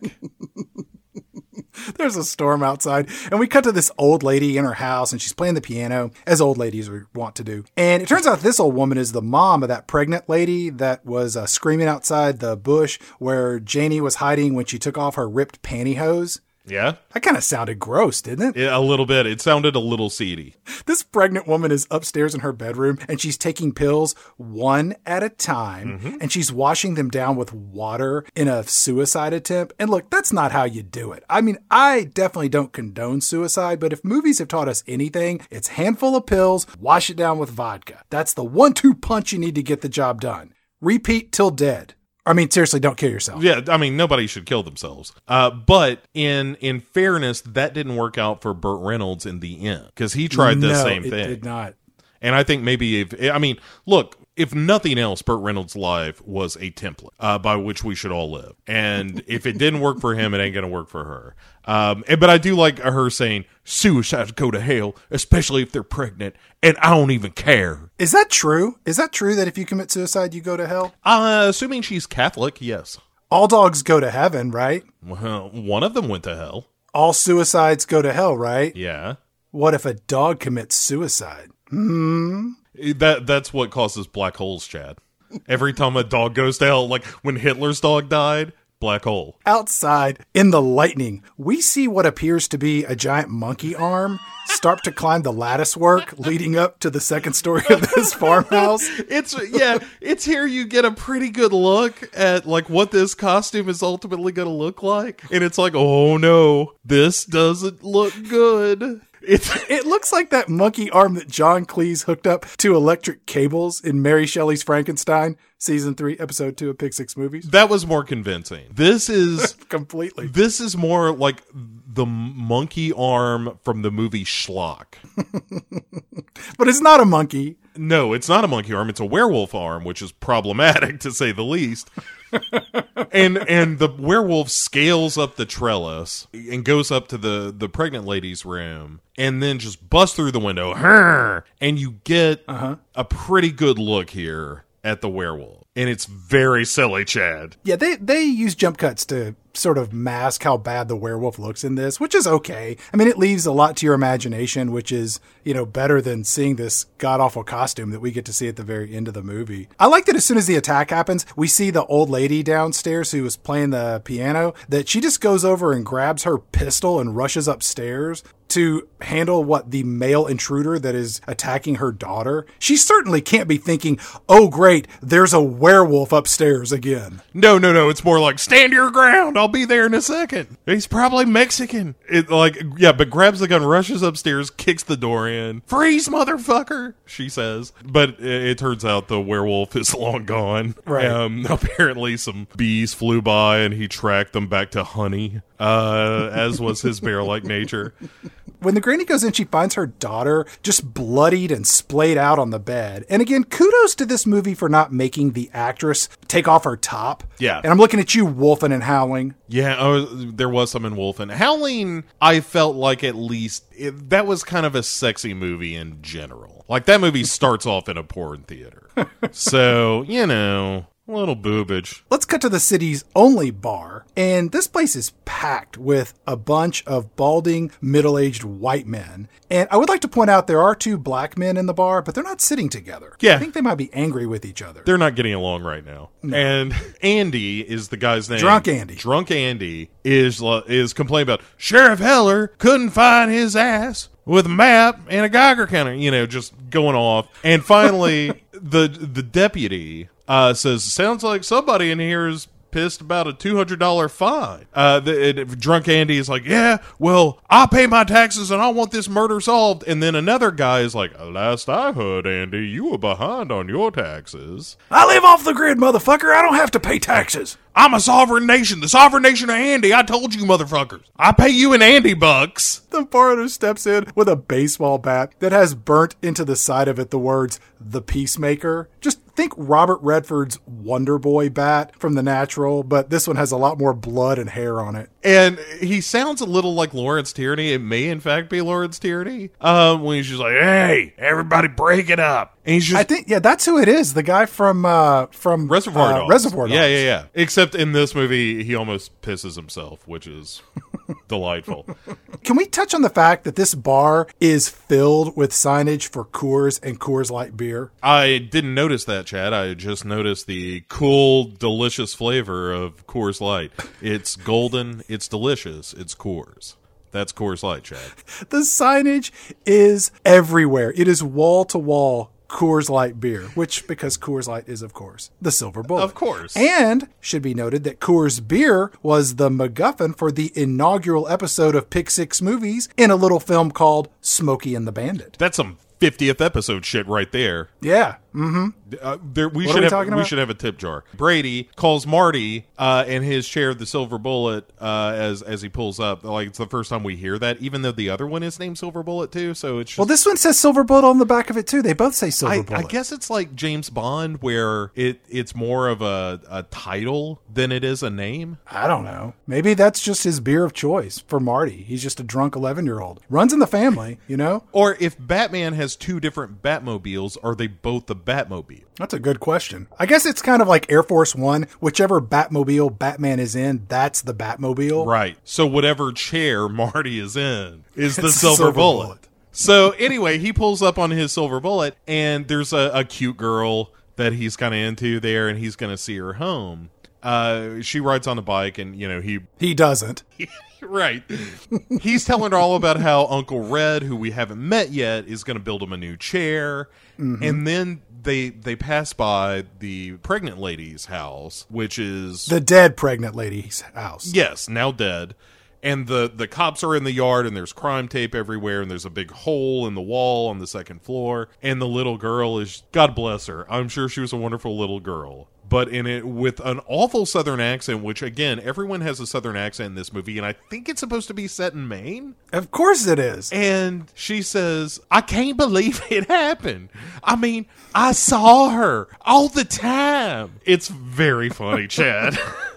There's a storm outside, and we cut to this old lady in her house, and she's playing the piano, as old ladies want to do. And it turns out this old woman is the mom of that pregnant lady that was uh, screaming outside the bush where Janie was hiding when she took off her ripped pantyhose. Yeah, That kind of sounded gross, didn't it? Yeah, a little bit. It sounded a little seedy. This pregnant woman is upstairs in her bedroom and she's taking pills one at a time mm-hmm. and she's washing them down with water in a suicide attempt. And look, that's not how you do it. I mean, I definitely don't condone suicide, but if movies have taught us anything, it's handful of pills, wash it down with vodka. That's the one two punch you need to get the job done. Repeat till dead. I mean, seriously, don't kill yourself. Yeah, I mean nobody should kill themselves. Uh, but in in fairness, that didn't work out for Burt Reynolds in the end because he tried the no, same it thing. did not. And I think maybe if I mean, look, if nothing else, Burt Reynolds' life was a template uh, by which we should all live. And if it didn't work for him, it ain't gonna work for her. Um, and- but I do like her saying suicides go to hell, especially if they're pregnant, and I don't even care. Is that true? Is that true that if you commit suicide, you go to hell? Uh, assuming she's Catholic, yes. All dogs go to heaven, right? Well, one of them went to hell. All suicides go to hell, right? Yeah. What if a dog commits suicide? That that's what causes black holes, Chad. Every time a dog goes to hell, like when Hitler's dog died, black hole. Outside, in the lightning, we see what appears to be a giant monkey arm start to climb the lattice work leading up to the second story of this farmhouse. It's yeah, it's here you get a pretty good look at like what this costume is ultimately going to look like. And it's like, "Oh no, this doesn't look good." It's It looks like that monkey arm that John Cleese hooked up to electric cables in Mary Shelley's Frankenstein, season three, episode two of Pick Six Movies. that was more convincing. This is Completely. this is more like the monkey arm from the movie Schlock. But it's not a monkey. No, it's not a monkey arm. It's a werewolf arm, which is problematic to say the least. And and the werewolf scales up the trellis and goes up to the the pregnant lady's room and then just busts through the window. And you get uh-huh. a pretty good look here at the werewolf. And it's very silly, Chad. Yeah, they they use jump cuts to sort of mask how bad the werewolf looks in this, which is okay. I mean, it leaves a lot to your imagination, which is, you know, better than seeing this god awful costume that we get to see at the very end of the movie. I like that as soon as the attack happens, we see the old lady downstairs who was playing the piano, that she just goes over and grabs her pistol and rushes upstairs to handle what the male intruder that is attacking her daughter. She certainly can't be thinking, "Oh great, there's a werewolf upstairs again." No, no, no. It's more like stand your ground. I'll be there in a second. He's probably Mexican. It like yeah, but grabs the gun, rushes upstairs, kicks the door in. Freeze, motherfucker! She says. But it, it turns out the werewolf is long gone. Right. Um, apparently, some bees flew by and he tracked them back to honey, uh, as was his bear-like nature. When the granny goes in, she finds her daughter just bloodied and splayed out on the bed. And again, kudos to this movie for not making the actress take off her top. Yeah. And I'm looking at you, Wolfen and howling. Yeah, oh, there was some in Wolfen. Howling, I felt like at least it, that was kind of a sexy movie in general. Like that movie starts off in a porn theater, so you know, a little boobage. Let's cut to the city's only bar. And this place is packed with a bunch of balding, middle aged white men. And I would like to point out there are two black men in the bar, but they're not sitting together. Yeah. I think they might be angry with each other. They're not getting along right now. And Andy is the guy's name. Drunk Andy. Drunk Andy is uh, is complaining about Sheriff Haller couldn't find his ass with a map and a Geiger counter. You know, just going off. And finally, the the deputy uh, says, "Sounds like somebody in here is." Pissed about a two hundred dollar fine. Uh, the, it, drunk Andy is like, "Yeah, well, I pay my taxes and I want this murder solved." And then another guy is like, "Last I heard, Andy, you were behind on your taxes." I live off the grid, motherfucker. I don't have to pay taxes. I'm a sovereign nation, the sovereign nation of Andy. I told you, motherfuckers. I pay you in Andy bucks. The foreigner steps in with a baseball bat that has burnt into the side of it the words "The Peacemaker." Just think Robert Redford's Wonder Boy bat from The Natural, but this one has a lot more blood and hair on it. And he sounds a little like Lawrence Tierney. It may, in fact, be Lawrence Tierney. Um, when he's just like, "Hey, everybody, break it up," and he's just I think, yeah, that's who it is. The guy from uh, from Reservoir uh, Dogs. Reservoir Dogs. Yeah, yeah, yeah. Except in this movie, he almost pisses himself, which is delightful. Can we touch on the fact that this bar is filled with signage for Coors and Coors Light beer? I didn't notice that, Chad. I just noticed the cool, delicious flavor of Coors Light. It's golden. It's delicious. It's Coors. That's Coors Light, Chad. The signage is everywhere. It is wall to wall Coors Light beer, which because Coors Light is of course the silver bullet. Of course. And should be noted that Coors beer was the MacGuffin for the inaugural episode of Pick Six Movies in a little film called Smokey and the Bandit. That's some 50th episode shit right there. Yeah. Uh, there, we What should we have we should have a tip jar. Brady calls Marty uh, in his chair of the silver bullet uh, as as he pulls up. Like it's the first time we hear that, even though the other one is named Silver Bullet too. So it's just, Well, this one says silver bullet on the back of it too. They both say silver I, bullet. I guess it's like James Bond, where it it's more of a, a title than it is a name. I don't know. Maybe that's just his beer of choice for Marty. He's just a drunk 11 year old. Runs in the family, you know? Or if Batman has two different Batmobiles, are they both the Batmobile? That's a good question. I guess it's kind of like Air Force One. Whichever Batmobile Batman is in, that's the Batmobile. Right. So whatever chair Marty is in is the silver, silver bullet. bullet. So anyway, he pulls up on his silver bullet, and there's a, a cute girl that he's kind of into there, and he's going to see her home. Uh, she rides on the bike, and you know he He doesn't. right. He's telling her all about how Uncle Red, who we haven't met yet, is going to build him a new chair, and then they they pass by the pregnant lady's house, which is The dead pregnant lady's house. Yes, now dead. And the the cops are in the yard and there's crime tape everywhere and there's a big hole in the wall on the second floor and the little girl is God bless her. I'm sure she was a wonderful little girl. But in it with an awful southern accent, which again, everyone has a southern accent in this movie, and I think it's supposed to be set in Maine. Of course it is. And she says, I can't believe it happened. I mean, I saw her all the time. It's very funny, Chad.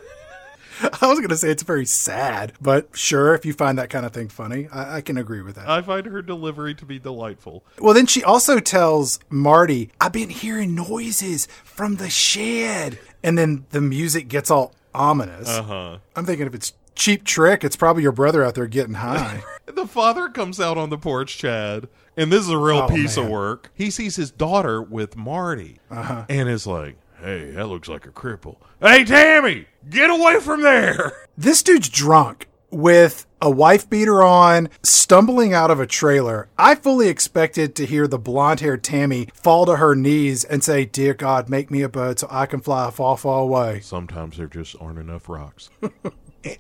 I was going to say it's very sad, but sure, if you find that kind of thing funny, I, I can agree with that. I find her delivery to be delightful. well, then she also tells Marty, I've been hearing noises from the shed. And then the music gets all ominous. Uh-huh. I'm thinking if it's cheap trick, it's probably your brother out there getting high. The father comes out on the porch, Chad, and this is a real Oh, piece of work. He sees his daughter with Marty and is like, hey, that looks like a cripple. Hey, Tammy, get away from there. this dude's drunk with a wife beater on, stumbling out of a trailer. I fully expected to hear the blonde haired Tammy fall to her knees and say, Dear God, make me a bird so I can fly far, far away. Sometimes there just aren't enough rocks.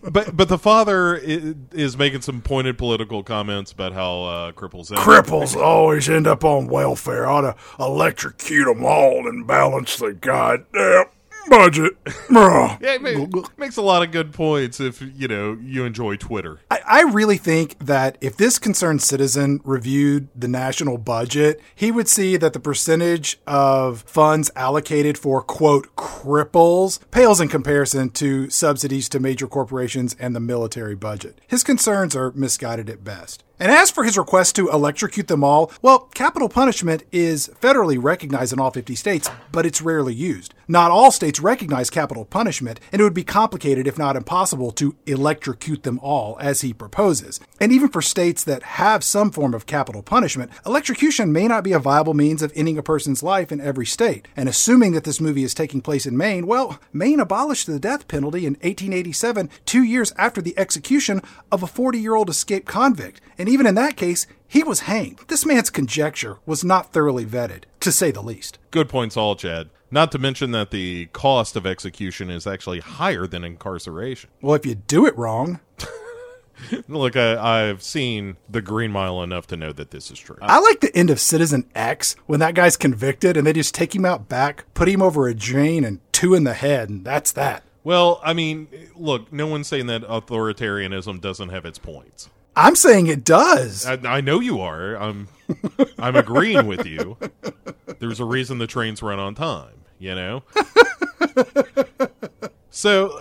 but but the father is, is making some pointed political comments about how uh, cripples end. Cripples always end up on welfare. Ought to electrocute them all and balance the goddamn budget. Yeah, it ma- makes a lot of good points if you know you enjoy Twitter. I, I really think that if this concerned citizen reviewed the national budget, he would see that the percentage of funds allocated for quote cripples pales in comparison to subsidies to major corporations and the military budget. His concerns are misguided at best. And as for his request to electrocute them all, well, capital punishment is federally recognized in all 50 states, but it's rarely used. Not all states recognize capital punishment, and it would be complicated, if not impossible, to electrocute them all, as he proposes. And even for states that have some form of capital punishment, electrocution may not be a viable means of ending a person's life in every state. And assuming that this movie is taking place in Maine, well, Maine abolished the death penalty in 1887, two years after the execution of a 40 year old escaped convict. And even in that case, he was hanged. This man's conjecture was not thoroughly vetted, to say the least. Good points, all Chad. Not to mention that the cost of execution is actually higher than incarceration. Well, if you do it wrong, Look, I, I've seen the Green Mile enough to know that this is true. I like the end of Citizen X when that guy's convicted and they just take him out back, put him over a drain, and two in the head, and that's that. well, I mean, look, no one's saying that authoritarianism doesn't have its points. I'm saying it does. I, I know you are. I'm I'm agreeing with you. There's a reason the trains run on time, you know? so,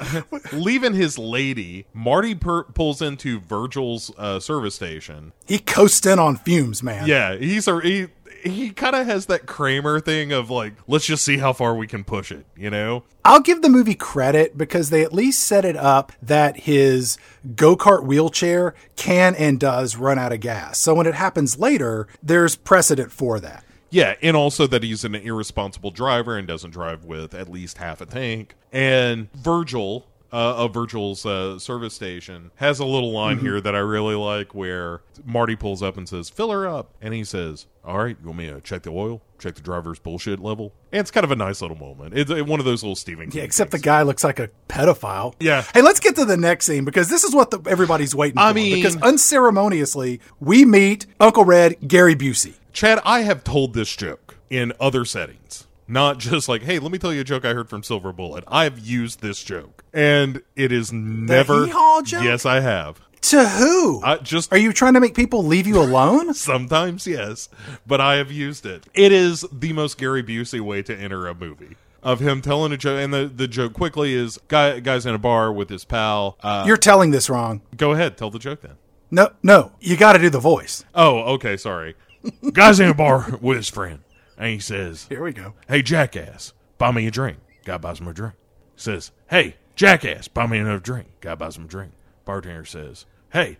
leaving his lady, Marty per- pulls into Virgil's uh, service station. He coasts in on fumes, man. Yeah, he's a he he kind of has that Kramer thing of like, let's just see how far we can push it, you know? I'll give the movie credit because they at least set it up that his go kart wheelchair can and does run out of gas. So when it happens later, there's precedent for that. Yeah, and also that he's an irresponsible driver and doesn't drive with at least half a tank. And Virgil, uh, of Virgil's uh, service station, has a little line here that I really like where Marty pulls up and says, fill her up. And he says, all right, you want me to check the oil? Check the driver's bullshit level? And it's kind of a nice little moment. It's uh, one of those little Stephen King Yeah, except the guy looks like a pedophile. Yeah. Hey, let's get to the next scene because this is what the, everybody's waiting for. I for. mean- because unceremoniously, we meet Uncle Red, Gary Busey. Chad, I have told this joke in other settings. Not just like, hey, let me tell you a joke I heard from Silver Bullet. I've used this joke. And it is never. hee-haw joke? Yes, I have. To who? I just Are you trying to make people leave you alone? sometimes, yes, but I have used it. It is the most Gary Busey way to enter a movie. Of him telling a joke, and the, the joke quickly is guy guy's in a bar with his pal. Uh, You're telling this wrong. go ahead, tell the joke then. No, no, you got to do the voice. Oh, okay, sorry. Guy's in a bar with his friend, and he says, Here we go. Hey, jackass, buy me a drink. Guy buys him a drink. Says, Hey, jackass, buy me another drink. Guy buys him a drink. Bartender says, Hey,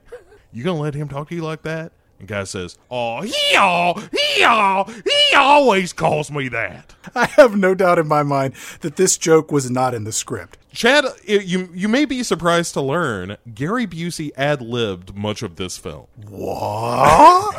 you gonna let him talk to you like that? And guy says, Oh, he all, he all, he always calls me that. I have no doubt in my mind that this joke was not in the script. Chad, you you may be surprised to learn Gary Busey ad libbed much of this film. What?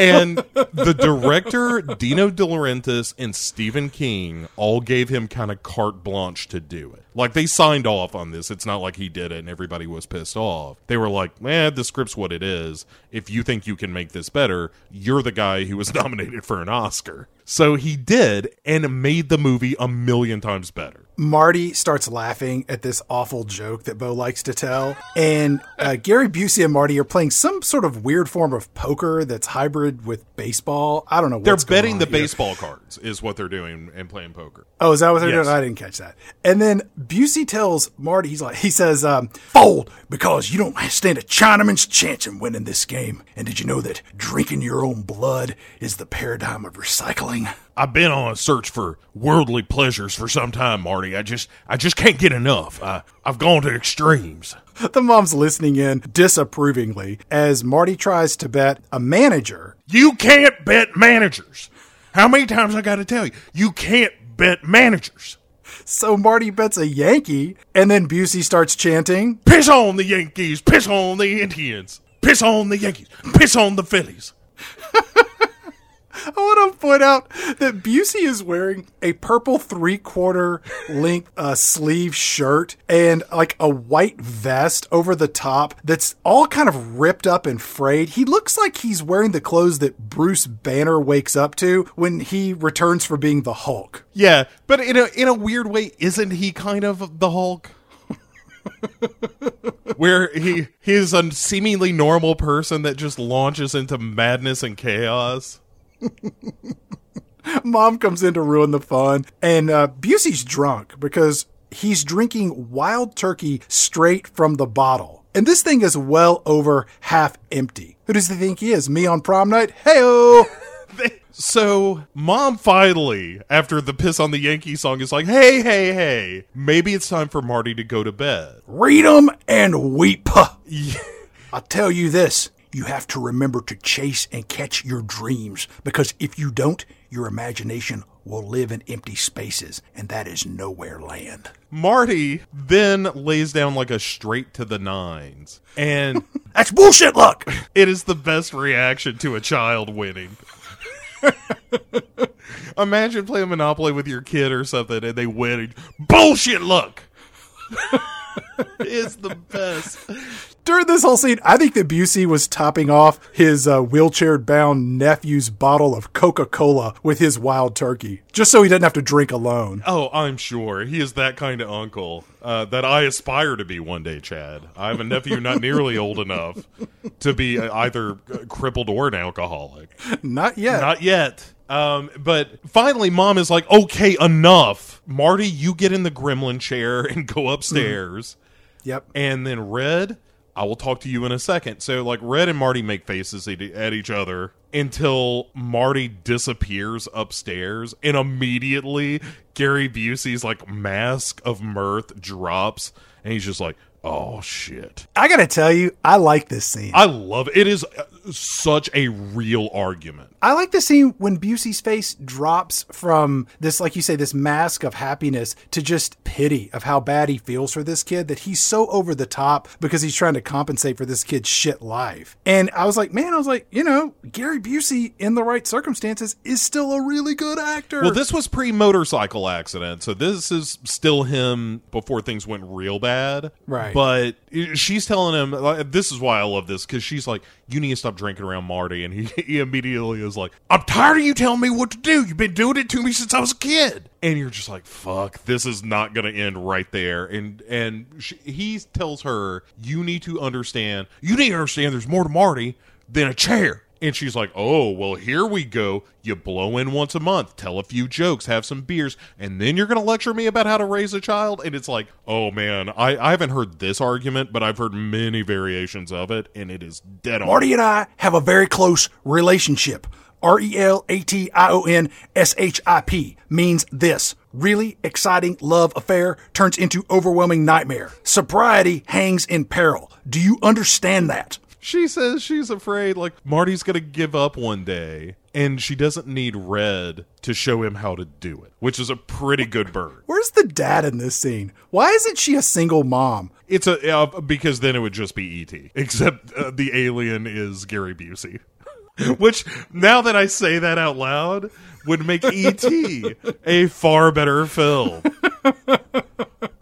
and the director Dino De Laurentiis and Stephen King all gave him kind of carte blanche to do it. Like they signed off on this. It's not like he did it and everybody was pissed off. They were like, "Man, the script's what it is. If you think you can make this better, you're the guy who was nominated for an Oscar." So he did and made the movie a million times better. Marty starts laughing at this awful joke that Bo likes to tell. And uh, Gary Busey and Marty are playing some sort of weird form of poker that's hybrid with baseball. I don't know what They're going betting on the here. baseball cards, is what they're doing and playing poker. Oh, is that what they're Yes. doing? I didn't catch that. And then Busey tells Marty, he's like, he says, um, fold because you don't stand a Chinaman's chance in winning this game. And did you know that drinking your own blood is the paradigm of recycling? I've been on a search for worldly pleasures for some time, Marty. I just, I just can't get enough. I, I've gone to extremes. The mom's listening in disapprovingly as Marty tries to bet a manager. You can't bet managers. How many times I got to tell you? You can't bet managers. So Marty bets a Yankee, and then Busey starts chanting, Piss on the Yankees. Piss on the Indians. Piss on the Yankees. Piss on the Phillies. I want to point out that Busey is wearing a purple three quarter length uh, sleeve shirt and like a white vest over the top that's all kind of ripped up and frayed. He looks like he's wearing the clothes that Bruce Banner wakes up to when he returns from being the Hulk. Yeah, but in a in a weird way, isn't he kind of the Hulk? Where he he's a seemingly normal person that just launches into madness and chaos. Mom comes in to ruin the fun, and uh, Busey's drunk because he's drinking wild turkey straight from the bottle. And this thing is well over half empty. Who does he think he is? Me on prom night? Heyo! So, mom finally, after the piss on the Yankee song, is like, "Hey, hey, hey, maybe it's time for Marty to go to bed." Read 'em and weep. I'll tell you this you have to remember to chase and catch your dreams because if you don't, your imagination will live in empty spaces, and that is nowhere land. Marty then lays down like a straight to the nines, and That's bullshit luck! it is the best reaction to a child winning. Imagine playing Monopoly with your kid or something and they win. Bullshit luck! it's the best. During this whole scene, I think that Busey was topping off his uh, wheelchair bound nephew's bottle of Coca Cola with his wild turkey, just so he doesn't have to drink alone. Oh, I'm sure. He is that kind of uncle uh, that I aspire to be one day, Chad. I have a nephew not nearly old enough to be uh, either uh, crippled or an alcoholic. Not yet. Not yet. Um, but finally, mom is like, okay, enough. Marty, you get in the gremlin chair and go upstairs. yep. And then Red, I will talk to you in a second. So, like, Red and Marty make faces at each other until Marty disappears upstairs. And immediately, Gary Busey's, like, mask of mirth drops. And he's just like, oh, shit. I gotta tell you, I like this scene. I love it. It is such a real argument. I like the scene when Busey's face drops from this, like you say, this mask of happiness to just pity of how bad he feels for this kid that he's so over the top because he's trying to compensate for this kid's shit life. And I was like, man, I was like, you know, Gary Busey in the right circumstances is still a really good actor. Well, this was pre motorcycle accident, so this is still him before things went real bad. Right. But she's telling him, like, this is why I love this, because she's like, you need to stop drinking around Marty. And he, he immediately is like, I'm tired of you telling me what to do. You've been doing it to me since I was a kid. And you're just like, fuck, this is not going to end right there. And, and she, he tells her, you need to understand, you need to understand there's more to Marty than a chair. And she's like, "Oh, well, here we go. You blow in once a month, tell a few jokes, have some beers, and then you're going to lecture me about how to raise a child." And it's like, "Oh man, I, I haven't heard this argument, but I've heard many variations of it, and it is dead on." Marty and I have a very close relationship. R E L A T I O N S H I P means this. Really exciting love affair turns into overwhelming nightmare. Sobriety hangs in peril. Do you understand that? She says she's afraid like Marty's going to give up one day, and she doesn't need Red to show him how to do it, which is a pretty good bird. Where's the dad in this scene? Why isn't she a single mom? It's a uh, because then it would just be ET, except uh, the alien is Gary Busey. Which now that I say that out loud would make ET a far better film.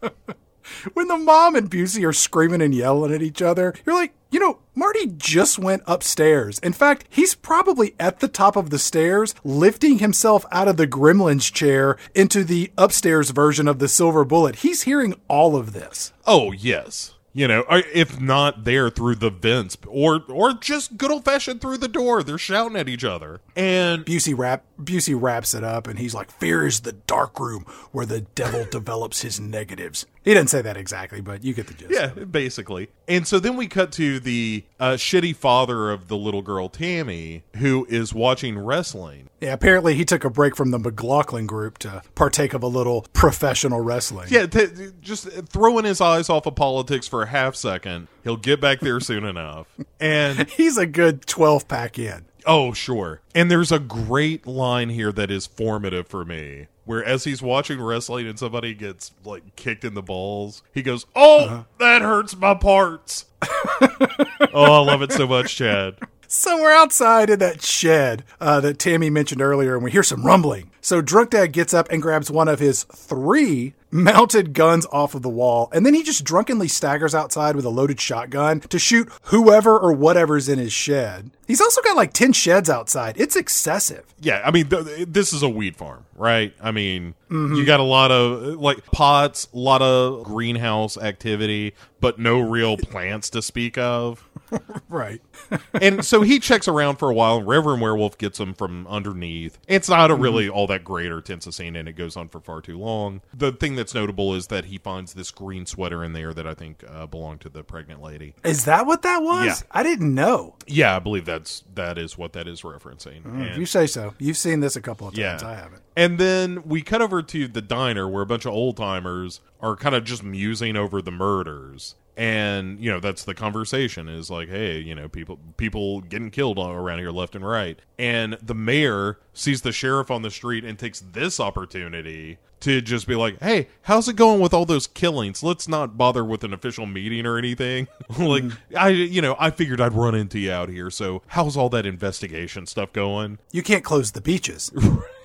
When the mom and Busey are screaming and yelling at each other, you're like, you know, Marty just went upstairs. In fact, he's probably at the top of the stairs, lifting himself out of the gremlin's chair into the upstairs version of the silver bullet. He's hearing all of this. Oh, yes. You know, if not there through the vents, or or just good old fashioned through the door, they're shouting at each other. And Busey wrap Busey wraps it up and he's like, Fear is the dark room where the devil develops his negatives. He didn't say that exactly, but you get the gist. yeah, basically. And so then we cut to the uh, shitty father of the little girl Tammy, who is watching wrestling. Yeah, apparently he took a break from the McLaughlin group to partake of a little professional wrestling. Yeah, t- just throwing his eyes off of politics for a half second. He'll get back there soon enough. And He's a good 12 pack in. Oh, sure. And there's a great line here that is formative for me. Where as he's watching wrestling and somebody gets like kicked in the balls, he goes, "Oh, that hurts my parts." oh, I love it so much, Chad. Somewhere outside in that shed uh, that Tammy mentioned earlier, and we hear some rumbling. So Drunk Dad gets up and grabs one of his three mounted guns off of the wall, and then he just drunkenly staggers outside with a loaded shotgun to shoot whoever or whatever's in his shed. He's also got like 10 sheds outside. It's excessive. Yeah, I mean, th- this is a weed farm, right? I mean, you got a lot of like pots, a lot of greenhouse activity, but no real plants to speak of. Right. and so he checks around for a while, and Reverend Werewolf gets him from underneath. It's not a really all that great or tense a scene, and it goes on for far too long. The thing that's notable is that he finds this green sweater in there that I think uh, belonged to the pregnant lady. Is that what that was? Yeah. I didn't know. Yeah, I believe that's that is what that is referencing. If And- you say so. You've seen this a couple of times. Yeah. I haven't. And then we cut over to the diner where a bunch of old timers are kind of just musing over the murders. And you know that's the conversation is like, hey, you know, people people getting killed all around here left and right. And the mayor sees the sheriff on the street and takes this opportunity to just be like, hey, how's it going with all those killings? Let's not bother with an official meeting or anything. like, mm-hmm. I you know, I figured I'd run into you out here. So how's all that investigation stuff going? You can't close the beaches.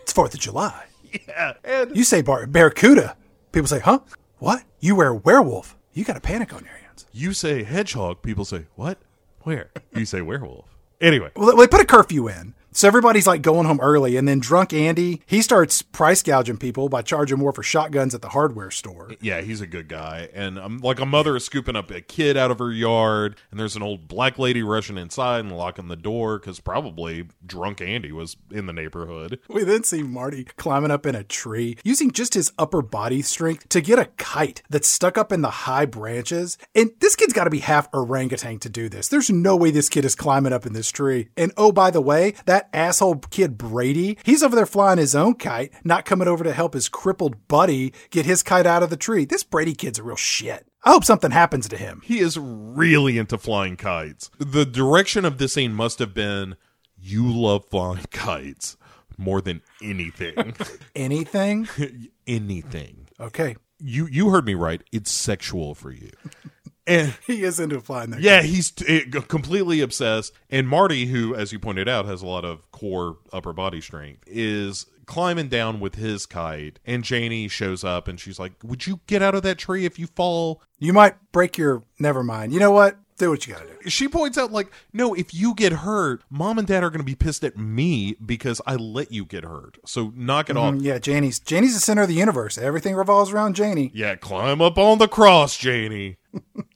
it's 4th of July. Yeah, and You say bar- barracuda. People say, huh? What? You wear werewolf. You got a panic on your hands. You say hedgehog, people say, what? Where? You say werewolf. Anyway, Well, they put a curfew in. So everybody's like going home early, and then drunk Andy, he starts price gouging people by charging more for shotguns at the hardware store. yeah, he's a good guy. And um, like a mother is scooping up a kid out of her yard, and there's an old black lady rushing inside and locking the door because probably drunk Andy was in the neighborhood. We then see Marty climbing up in a tree, using just his upper body strength to get a kite that's stuck up in the high branches. And this kid's got to be half orangutan to do this. There's no way this kid is climbing up in this tree. And oh, by the way, that asshole kid Brady, he's over there flying his own kite, not coming over to help his crippled buddy get his kite out of the tree. This Brady kid's a real shit. I hope something happens to him. He is really into flying kites. The direction of this scene must have been you love flying kites more than anything. Anything? anything. Okay. You you heard me right. It's sexual for you. And He is into flying that Yeah, he's t- completely obsessed. And Marty, who, as you pointed out, has a lot of core upper body strength, is climbing down with his kite. And Janie shows up and she's like, Would you get out of that tree if you fall? You might break your. Never mind. You know what? Do what you gotta do. She points out, like, No, if you get hurt, mom and dad are going to be pissed at me because I let you get hurt. So knock it off. Mm, Yeah, Janie's Janie's the center of the universe. Everything revolves around Janie. Yeah, climb up on the cross, Janie.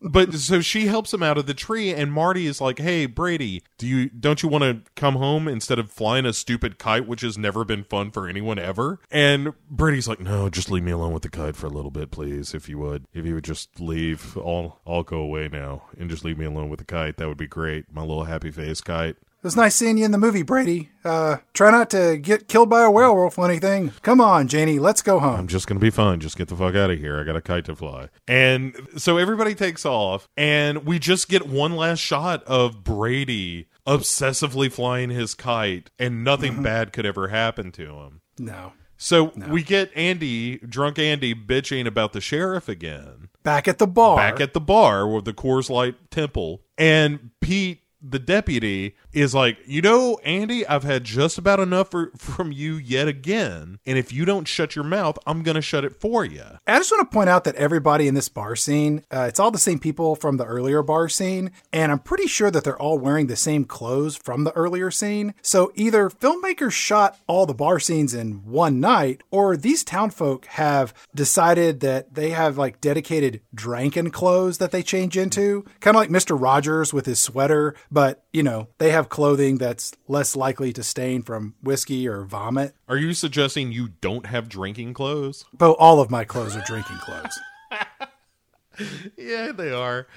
But so she helps him out of the tree, and Marty is like, "Hey, Brady, do you don't you want to come home instead of flying a stupid kite, which has never been fun for anyone ever?" And Brady's like, "No, just leave me alone with the kite for a little bit, please, if you would. If you would just leave, I'll I'll go away now and just leave me alone with the kite. That would be great. My little happy face kite." It was nice seeing you in the movie, Brady. Uh, try not to get killed by a werewolf or anything. Come on, Janie, let's go home. I'm just gonna be fine. Just get the fuck out of here. I got a kite to fly. And so everybody takes off, and we just get one last shot of Brady obsessively flying his kite, and nothing bad could ever happen to him. No. So we get Andy, drunk Andy, bitching about the sheriff again Back at the bar. back at the bar with the Coors Light Temple, and Pete the deputy is like, you know, Andy, I've had just about enough for, from you yet again. And if you don't shut your mouth, I'm going to shut it for you. I just want to point out that everybody in this bar scene, uh, it's all the same people from the earlier bar scene. And I'm pretty sure that they're all wearing the same clothes from the earlier scene. So either filmmakers shot all the bar scenes in one night, or these townfolk have decided that they have like dedicated drinking clothes that they change into. Kind of like Mr. Rogers with his sweater, but you know, they have clothing that's less likely to stain from whiskey or vomit. Are you suggesting you don't have drinking clothes? But all of my clothes are drinking clothes. yeah, they are.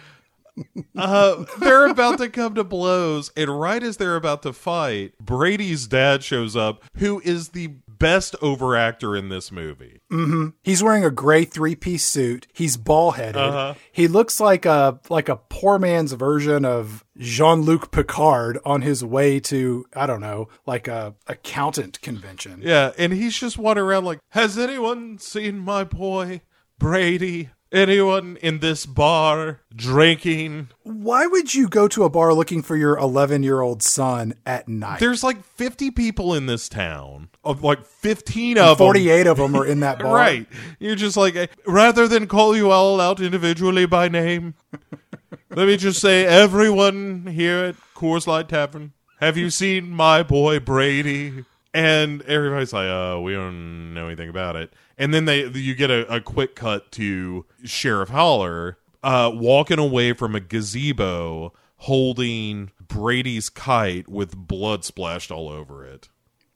uh, they're about to come to blows, and right as they're about to fight, Brady's dad shows up, who is the best overactor in this movie. Mm-hmm. He's wearing a gray three-piece suit. He's ball-headed. Uh-huh. He looks like a like a poor man's version of Jean-Luc Picard on his way to I don't know, like a accountant convention. Yeah, and he's just wandering around like, "Has anyone seen my boy Brady?" anyone in this bar drinking. Why would you go to a bar looking for your 11 year old son at night? There's like 50 people in this town. Of like 15 of 48 them. of them are in that bar. right. You're just like, rather than call you all out individually by name, let me just say, everyone here at Coors Light Tavern, have you seen my boy Brady? And everybody's like, uh, we don't know anything about it and then they you get a, a quick cut to Sheriff Haller uh, walking away from a gazebo holding Brady's kite with blood splashed all over it.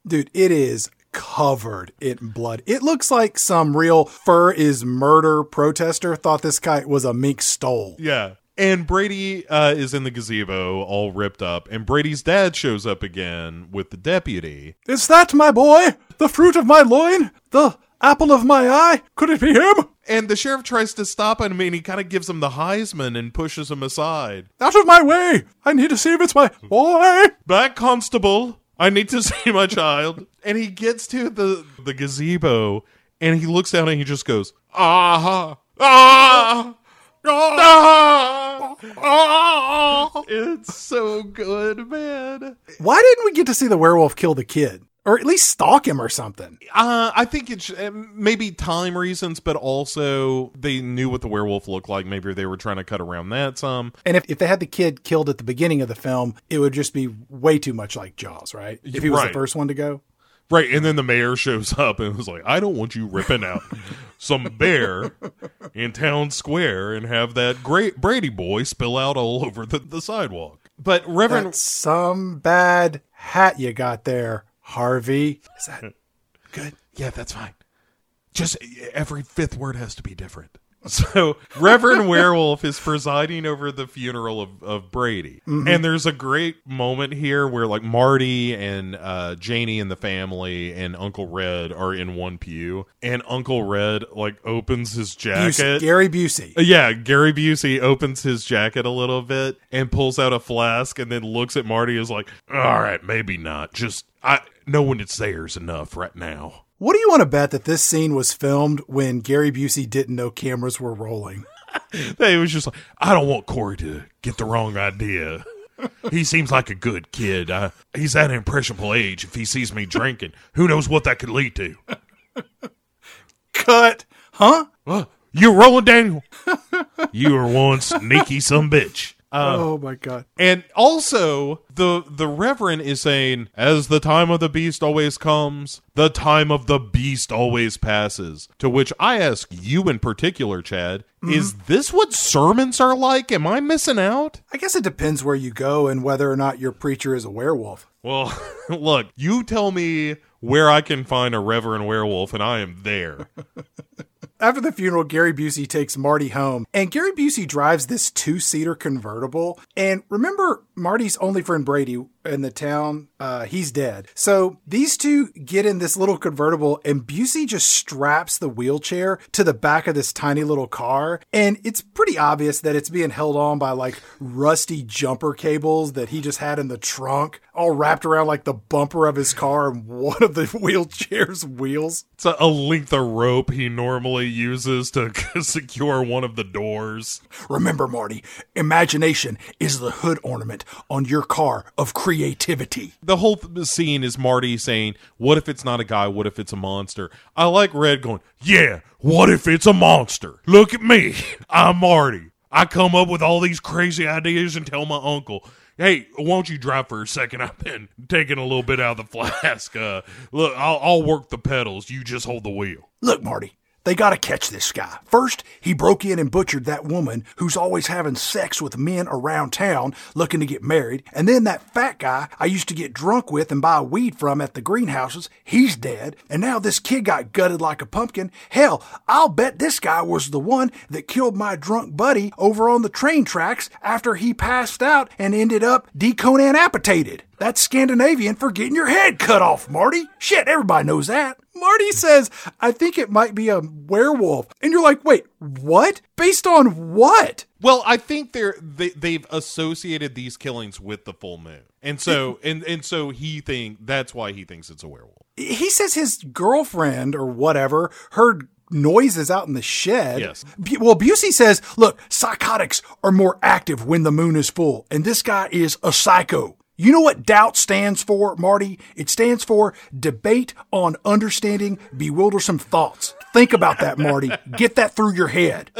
Dude, it is covered in blood. It looks like some real fur is murder protester thought this kite was a mink stole. Yeah. And Brady uh, is in the gazebo, all ripped up, and Brady's dad shows up again with the deputy. Is that my boy? The fruit of my loin? The Apple of my eye? Could it be him? And the sheriff tries to stop him and he kind of gives him the Heisman and pushes him aside. Out of my way! I need to see if it's my boy! Back, constable! I need to see my child. And he gets to the, the gazebo and he looks down and he just goes, ah, ah, ah, ah. It's so good, man. Why didn't we get to see the werewolf kill the kid? Or at least stalk him or something. Uh, I think it's uh, maybe time reasons, but also they knew what the werewolf looked like. Maybe they were trying to cut around that some. And if, if they had the kid killed at the beginning of the film, it would just be way too much like Jaws, right? If he was right. the first one to go. Right, and then the mayor shows up and was like, "I don't want you ripping out some bear in town square and have that great Brady boy spill out all over the, the sidewalk." But Reverend, That's some bad hat you got there. Harvey. Is that good? Yeah, that's fine. Just every fifth word has to be different. So Reverend Werewolf is presiding over the funeral of, of Brady. Mm-hmm. And there's a great moment here where like Marty and uh, Janie and the family and Uncle Red are in one pew. And Uncle Red like opens his jacket. Busey, Gary Busey. Uh, yeah, Gary Busey opens his jacket a little bit and pulls out a flask and then looks at Marty is like, all right, maybe not. Just I knowing it's theirs enough right now. What do you want to bet that this scene was filmed when Gary Busey didn't know cameras were rolling? he was just like, I don't want Corey to get the wrong idea. he seems like a good kid. Uh, he's at an impressionable age. If he sees me drinking, who knows what that could lead to? Cut. Huh? Uh, you're rolling, Daniel. you are one sneaky some bitch. Uh, oh my god! And also, the the Reverend is saying, "As the time of the beast always comes, the time of the beast always passes." To which I ask you in particular, Chad, mm-hmm. is this what sermons are like? Am I missing out? I guess it depends where you go and whether or not your preacher is a werewolf. Well, look, you tell me where I can find a Reverend werewolf, and I am there. After the funeral, Gary Busey takes Marty home, and Gary Busey drives this two seater convertible. And remember, Marty's only friend Brady in the town, uh, he's dead. So these two get in this little convertible, and Busey just straps the wheelchair to the back of this tiny little car. And it's pretty obvious that it's being held on by like rusty jumper cables that he just had in the trunk, all wrapped around like the bumper of his car and one of the wheelchair's wheels. It's a, a length of rope he normally uses to secure one of the doors. Remember, Marty, imagination is the hood ornament on your car of creativity. The whole scene is Marty saying, What if it's not a guy? What if it's a monster? I like Red going, Yeah, what if it's a monster? Look at me. I'm Marty. I come up with all these crazy ideas and tell my uncle, Hey, won't you drive for a second? I've been taking a little bit out of the flask. Uh, look, I'll, I'll work the pedals. You just hold the wheel. Look, Marty, they gotta catch this guy. First, he broke in and butchered that woman who's always having sex with men around town looking to get married. And then that fat guy I used to get drunk with and buy weed from at the greenhouses, he's dead. And now this kid got gutted like a pumpkin. Hell, I'll bet this guy was the one that killed my drunk buddy over on the train tracks after he passed out and ended up deconan appetated. That's Scandinavian for getting your head cut off, Marty. Shit, everybody knows that. Marty says, I think it might be a werewolf. And you're like, wait, what? Based on what? Well, I think they're they, they've associated these killings with the full moon, and so and and so he think that's why he thinks it's a werewolf. He says his girlfriend or whatever heard noises out in the shed. Yes. Well, Busey says, look, psychotics are more active when the moon is full, and this guy is a psycho. You know what doubt stands for, Marty? It stands for debate on understanding bewildersome thoughts. Think about that, Marty. Get that through your head.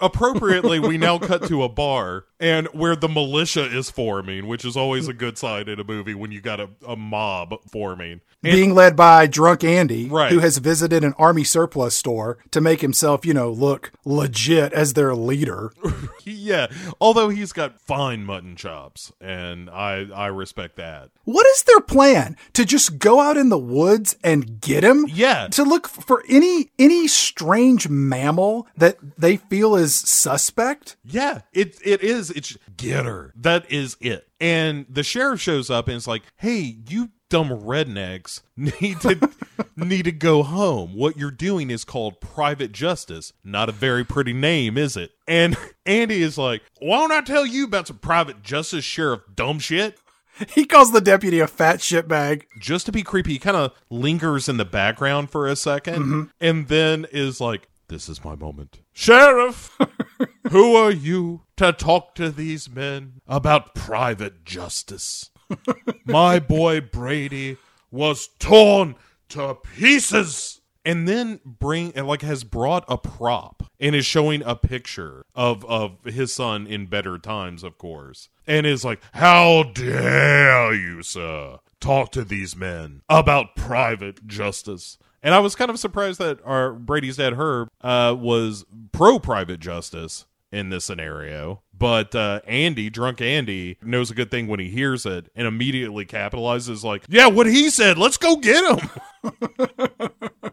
Appropriately, we now cut to a bar and where the militia is forming, which is always a good sign in a movie when you got a, a mob forming. And Being led by drunk Andy, Right. who has visited an army surplus store to make himself, you know, look legit as their leader. yeah, although he's got fine mutton chops, and I I respect that. What is their plan? To just go out in the woods and get him? Yeah. To look for any any strange mammal that they feel is suspect? Yeah, it it is. It's get her. That is it. And the sheriff shows up and is like, "Hey, you dumb rednecks need to need to go home. What you're doing is called private justice. Not a very pretty name, is it?" And Andy is like, "Why don't I tell you about some private justice, sheriff? Dumb shit." He calls the deputy a fat shitbag. Just to be creepy, he kind of lingers in the background for a 2nd mm-hmm. and then is like, This is my moment. Sheriff, who are you to talk to these men about private justice? My boy Brady was torn to pieces. And then bring and like has brought a prop and is showing a picture of of his son in better times, of course, and is like, "How dare you, sir, talk to these men about private justice?" And I was kind of surprised that our Brady's dad Herb uh, was pro private justice in this scenario. But uh, Andy, drunk Andy, knows a good thing when he hears it and immediately capitalizes, like, yeah, what he said, let's go get him.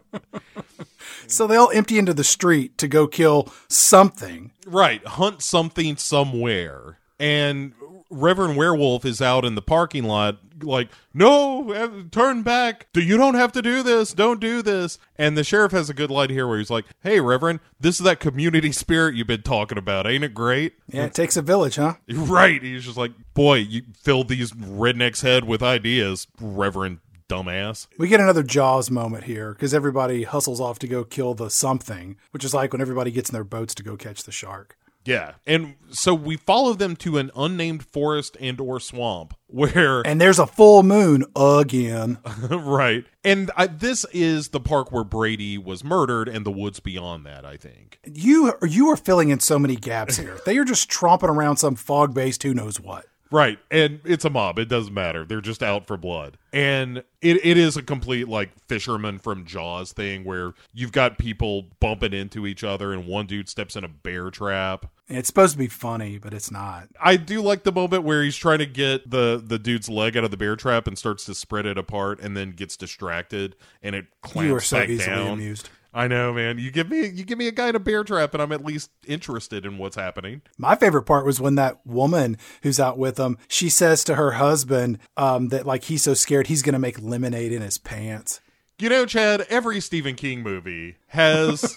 So they all empty into the street to go kill something. right, hunt something somewhere. And Reverend Werewolf is out in the parking lot, like, no, eh, turn back. Do- You don't have to do this. Don't do this. And the sheriff has a good line here where he's like, hey, Reverend, this is that community spirit you've been talking about. Ain't it great? Yeah, it takes a village, huh? Right. He's just like, boy, you filled these rednecks' head with ideas, Reverend dumbass. We get another Jaws moment here because everybody hustles off to go kill the something, which is like when everybody gets in their boats to go catch the shark. Yeah. And so we follow them to an unnamed forest and or swamp where And there's a full moon again. right. And I, this is the park where Brady was murdered and the woods beyond that, I think. You you are filling in so many gaps here. They are just tromping around some fog based who knows what. Right. And it's a mob. It doesn't matter. They're just out for blood. And it, it is a complete like fisherman from Jaws thing where you've got people bumping into each other and one dude steps in a bear trap. It's supposed to be funny, but it's not. I do like the moment where he's trying to get the the dude's leg out of the bear trap and starts to spread it apart and then gets distracted and it clamps You are so back easily down. amused. I know, man. You give me you give me a guy in a bear trap, and I'm at least interested in what's happening. My favorite part was when that woman who's out with him, she says to her husband um, that like he's so scared he's gonna make lemonade in his pants. You know, Chad, every Stephen King movie has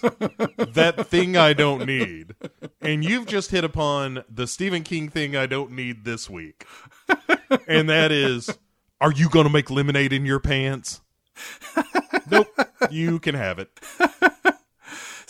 that thing I don't need. And you've just hit upon the Stephen King thing I don't need this week. And that is are you going to make lemonade in your pants? nope. You can have it.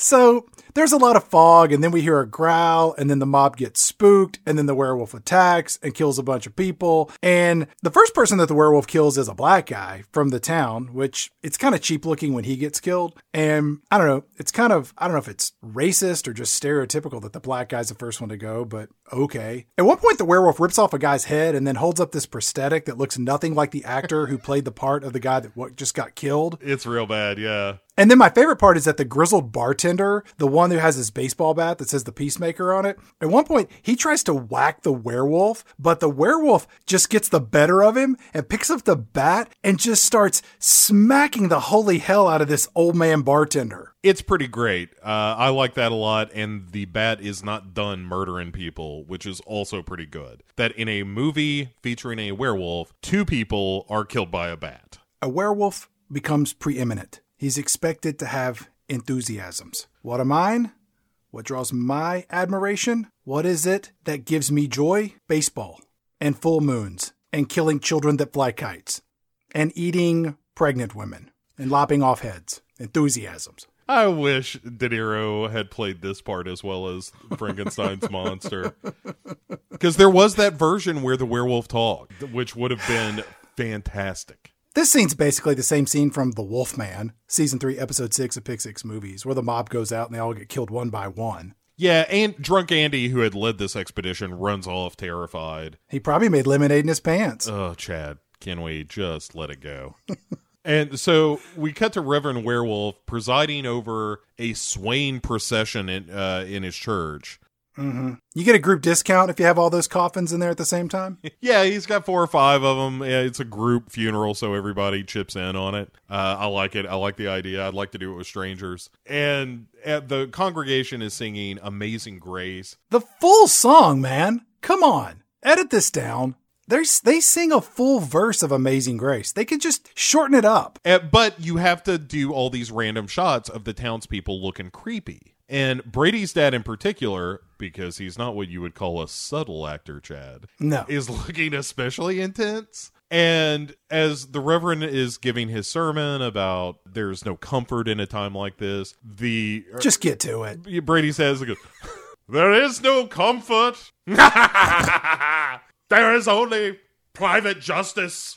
So there's a lot of fog, and then we hear a growl, and then the mob gets spooked, and then the werewolf attacks and kills a bunch of people. And the first person that the werewolf kills is a black guy from the town, which it's kind of cheap looking when he gets killed. And I don't know, it's kind of, I don't know if it's racist or just stereotypical that the black guy's the first one to go, but okay. At one point, the werewolf rips off a guy's head and then holds up this prosthetic that looks nothing like the actor who played the part of the guy that just got killed. It's real bad, yeah. And then my favorite part is that the grizzled bartender, the one who has his baseball bat that says the peacemaker on it, at one point he tries to whack the werewolf, but the werewolf just gets the better of him and picks up the bat and just starts smacking the holy hell out of this old man bartender. It's pretty great. Uh, I like that a lot, and the bat is not done murdering people, which is also pretty good. That in a movie featuring a werewolf, two people are killed by a bat. A werewolf becomes preeminent. He's expected to have enthusiasms. What are mine? What draws my admiration? What is it that gives me joy? Baseball and full moons and killing children that fly kites and eating pregnant women and lopping off heads. Enthusiasms. I wish De Niro had played this part as well as Frankenstein's monster. Because there was that version where the werewolf talked, which would have been fantastic. This scene's basically the same scene from The Wolfman, season three, episode six of Pick Six Movies, where the mob goes out and they all get killed one by one. Yeah, and drunk Andy, who had led this expedition, runs off terrified. He probably made lemonade in his pants. Oh, Chad, can we just let it go? and so we cut to Reverend Werewolf presiding over a swaying procession in uh, in his church. Mm-hmm. You get a group discount if you have all those coffins in there at the same time. Yeah, he's got four or five of them. Yeah, it's a group funeral, so everybody chips in on it. Uh, I like it. I like the idea. I'd like to do it with strangers. And uh, the congregation is singing "Amazing Grace." The full song, man. Come on, edit this down. There's, they sing a full verse of Amazing Grace. They could just shorten it up. Uh, but you have to do all these random shots of the townspeople looking creepy. And Brady's dad, in particular, because he's not what you would call a subtle actor, Chad, No. is looking especially intense. And as the Reverend is giving his sermon about there's no comfort in a time like this, the er, Just get to it. Brady says, "There is no comfort. there is only private justice."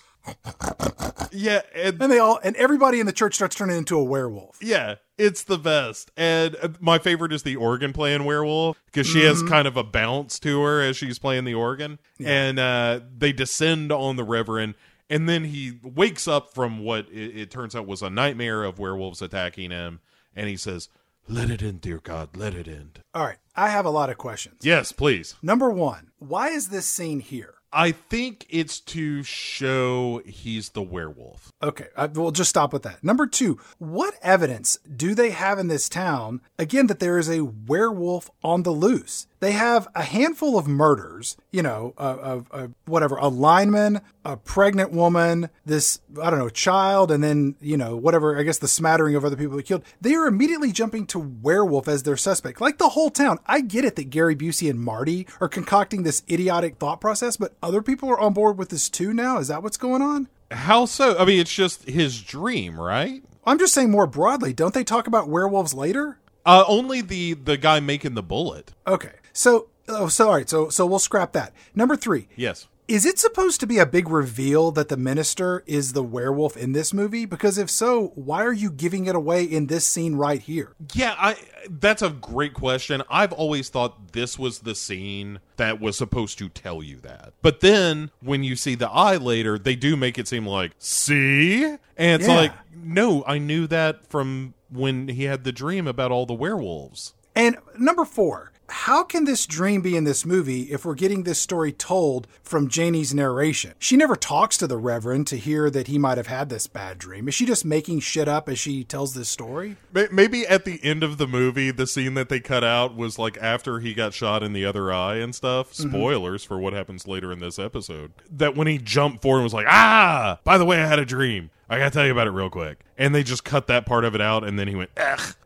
Yeah, and And they all, and everybody in the church starts turning into a werewolf. yeah, it's the best. And uh, my favorite is the organ playing werewolf because she has kind of a bounce to her as she's playing the organ. And uh, they descend on the Reverend. And then he wakes up from what it, it turns out was a nightmare of werewolves attacking him. And he says, Let it in, dear God, let it in. All right. I have a lot of questions. Yes, please. Number one, why is this scene here? I think it's to show he's the werewolf. Okay, I, we'll just stop with that. Number two, what evidence do they have in this town, again, that there is a werewolf on the loose? They have a handful of murders, you know, of, of whatever, a lineman, a pregnant woman, this, I don't know, child, and then, you know, whatever, I guess the smattering of other people they killed. They are immediately jumping to werewolf as their suspect. Like the whole town. I get it that Gary Busey and Marty are concocting this idiotic thought process, but other people are on board with this too now? Is that what's going on? How so? I mean, it's just his dream, right? I'm just saying more broadly. Don't they talk about werewolves later? Uh, only the the guy making the bullet. Okay. So, oh, so all right. So, so we'll scrap that. Number three. Yes. Is it supposed to be a big reveal that the minister is the werewolf in this movie? Because if so, why are you giving it away in this scene right here? Yeah, I that's a great question. I've always thought this was the scene that was supposed to tell you that. But then when you see the eye later, they do make it seem like, "See?" And it's Yeah. like, "No, I knew that from when he had the dream about all the werewolves." And number four, how can this dream be in this movie if we're getting this story told from Janie's narration? She never talks to the Reverend to hear that he might have had this bad dream. Is she just making shit up as she tells this story? Maybe at the end of the movie, the scene that they cut out was like after he got shot in the other eye and stuff. Spoilers for what happens later in this episode. That when he jumped forward and was like, ah, by the way, I had a dream. I gotta tell you about it real quick. And they just cut that part of it out, and then he went,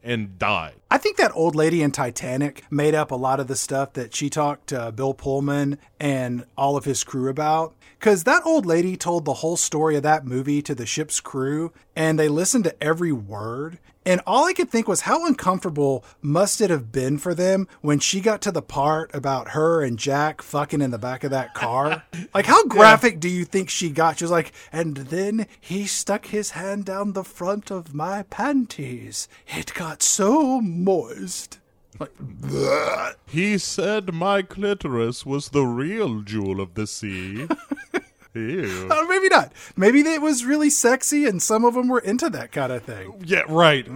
and died. I think that old lady in Titanic made up a lot of the stuff that she talked to Bill Pullman and all of his crew about. Because that old lady told the whole story of that movie to the ship's crew, and they listened to every word. And all I could think was how uncomfortable must it have been for them when she got to the part about her and Jack fucking in the back of that car? like, how graphic do you think she got? She was like, and then he stuck his hand down the front of my panties. It got so moist. Like, "Bleh." He said my clitoris was the real jewel of the sea. Ew. Uh, maybe not. Maybe it was really sexy and some of them were into that kind of thing. Yeah, right.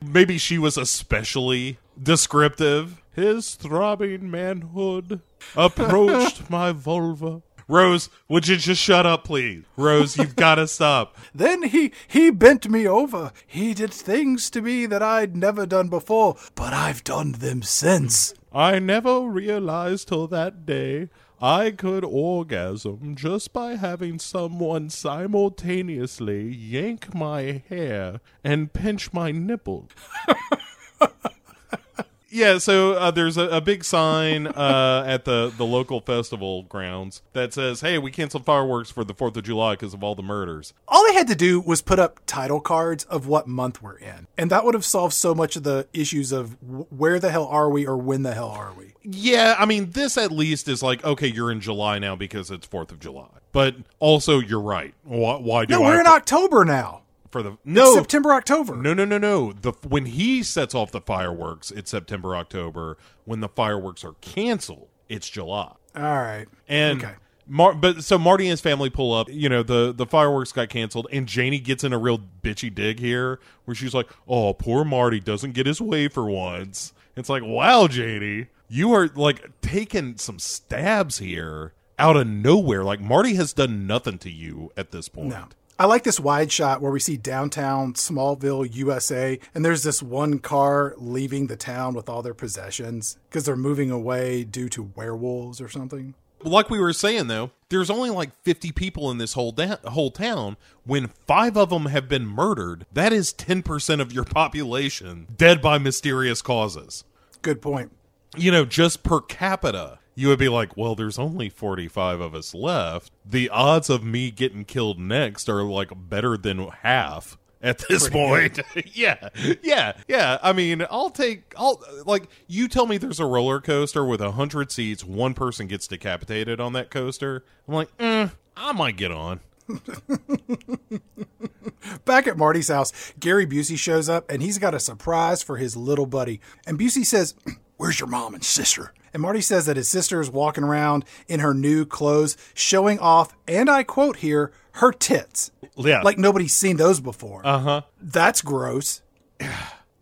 Maybe she was especially descriptive. His throbbing manhood approached my vulva. Rose, would you just shut up, please? Rose, you've got to stop. Then he he bent me over. He did things to me that I'd never done before, but I've done them since. I never realized till that day I could orgasm just by having someone simultaneously yank my hair and pinch my nipple. Yeah, so uh, there's a, a big sign uh, at the, the local festival grounds that says, "Hey, we canceled fireworks for the Fourth of July because of all the murders." All they had to do was put up title cards of what month we're in, and that would have solved so much of the issues of w- where the hell are we or when the hell are we. Yeah, I mean, this at least is like, okay, you're in July now because it's Fourth of July, but also you're right. Why, why do No, I we're in October now. For the It's no September, October. No, no, no, no. The when he sets off the fireworks, it's September, October. When the fireworks are canceled, it's July. All right. And Okay. Mar- but so Marty and his family pull up. You know the the fireworks got canceled, and Janie gets in a real bitchy dig here, where she's like, "Oh, poor Marty doesn't get his way for once." It's like, wow, Janie, you are like taking some stabs here out of nowhere. Like Marty has done nothing to you at this point. No. I like this wide shot where we see downtown Smallville, USA, and there's this one car leaving the town with all their possessions because they're moving away due to werewolves or something. like we were saying though, there's only like 50 people in this whole da- whole town. When five of them have been murdered, that is 10% of your population dead by mysterious causes. Good point. You know, just per capita, you would be like, well, there's only 45 of us left. The odds of me getting killed next are like better than half. At this point, yeah, yeah, yeah. I mean, I'll take, I'll like you tell me there's a roller coaster with a hundred seats, one person gets decapitated on that coaster. I'm like, eh, I might get on. Back at Marty's house, Gary Busey shows up and he's got a surprise for his little buddy. And Busey says, Where's your mom and sister? And Marty says that his sister is walking around in her new clothes, showing off, and I quote here, her tits. Yeah, Like nobody's seen those before. uh huh. That's gross.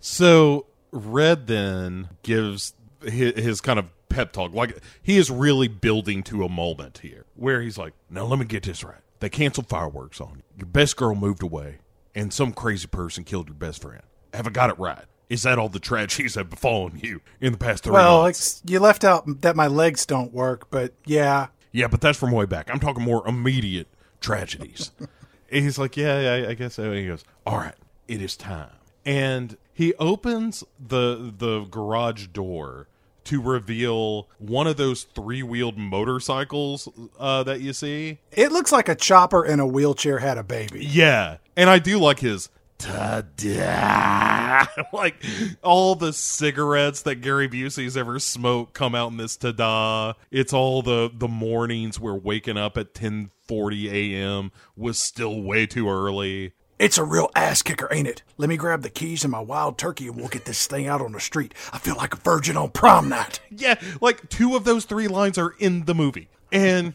So Red then gives his, his kind of pep talk. Like he is really building to a moment here where he's like, "Now let me get this right. They canceled fireworks on you. Your best girl moved away, and some crazy person killed your best friend. Have I got it right? Is that all the tragedies have befallen you in the past three Well, months? it's, you left out that my legs don't work, but yeah. Yeah, but that's from way back. I'm talking more immediate tragedies. he's like, yeah, yeah, I guess so. And he goes, all right, it is time. And he opens the the garage door to reveal one of those three wheeled motorcycles uh, that you see. It looks like a chopper in a wheelchair had a baby. Yeah, and I do like his ta-da. like all the cigarettes that Gary Busey's ever smoked come out in this ta-da. It's all the the mornings we're waking up at 10:40 a.m. was still way too early. It's a real ass kicker, ain't it? Let me grab the keys and my wild turkey and we'll get this thing out on the street. I feel like a virgin on prom night. Yeah, like two of those three lines are in the movie. And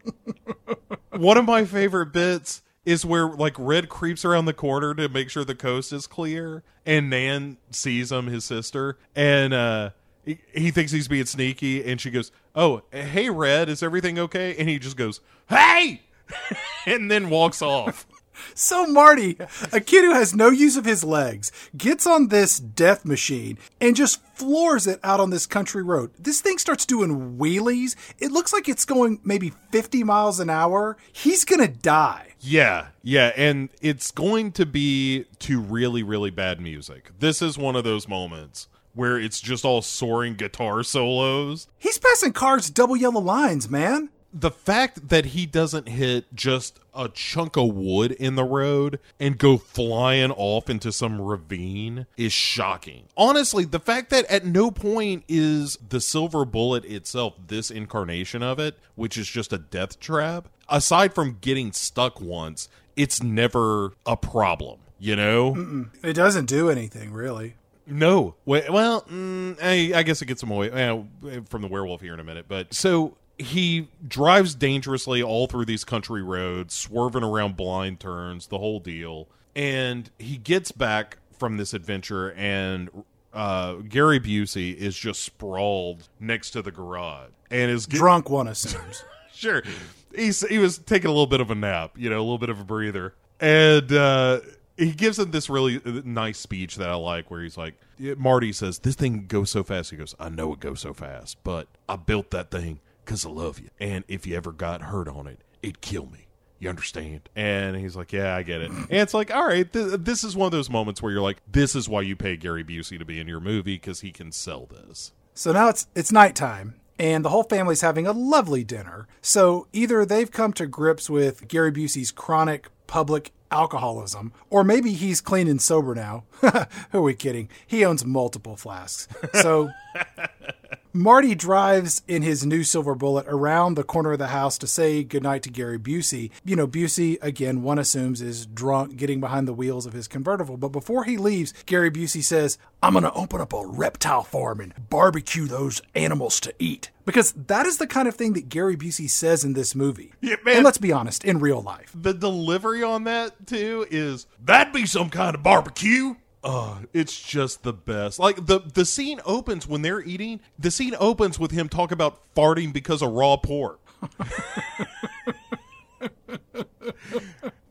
one of my favorite bits is where like Red creeps around the corner to make sure the coast is clear and Nan sees him, his sister, and uh he, he thinks he's being sneaky, and she goes, "Oh, hey, Red, is everything okay?" And he just goes, "Hey," and then walks off. So Marty, a kid who has no use of his legs, gets on this death machine and just floors it out on this country road. This thing starts doing wheelies. It looks like it's going maybe 50 miles an hour. He's going to die. Yeah, yeah, and it's going to be to really, really bad music. This is one of those moments where it's just all soaring guitar solos. He's passing cars double yellow lines, man. The fact that he doesn't hit just a chunk of wood in the road and go flying off into some ravine is shocking. Honestly, the fact that at no point is the silver bullet itself this incarnation of it, which is just a death trap, aside from getting stuck once, it's never a problem, you know? It doesn't do anything, really. No. Well, mm, I, I guess it gets him away uh, from the werewolf here in a minute. But so he drives dangerously all through these country roads, swerving around blind turns, the whole deal. And he gets back from this adventure, and uh, Gary Busey is just sprawled next to the garage and is get- Drunk one assumes. sure. He's he was taking a little bit of a nap, you know, a little bit of a breather, and uh, he gives him this really uh, nice speech that I like, where he's like, Marty says, "This thing goes so fast." He goes, "I know it goes so fast, but I built that thing because I love you, and if you ever got hurt on it, it'd kill me." You understand? And he's like, "Yeah, I get it." And it's like, "All right, th- this is one of those moments where you're like, this is why you pay Gary Busey to be in your movie because he can sell this." So now it's it's nighttime and the whole family's having a lovely dinner. So either they've come to grips with Gary Busey's chronic public alcoholism, or maybe he's clean and sober now. Who are we kidding? He owns multiple flasks. So Marty drives in his new silver bullet around the corner of the house to say goodnight to Gary Busey. You know, Busey, again, one assumes is drunk, getting behind the wheels of his convertible. But before he leaves, Gary Busey says, I'm going to open up a reptile farm and barbecue those animals to eat. Because that is the kind of thing that Gary Busey says in this movie. Yeah, man. And let's be honest, in real life. the delivery on that too is that'd be some kind of barbecue. Oh, it's just the best. Like the the scene opens when they're eating. The scene opens with him talking about farting because of raw pork.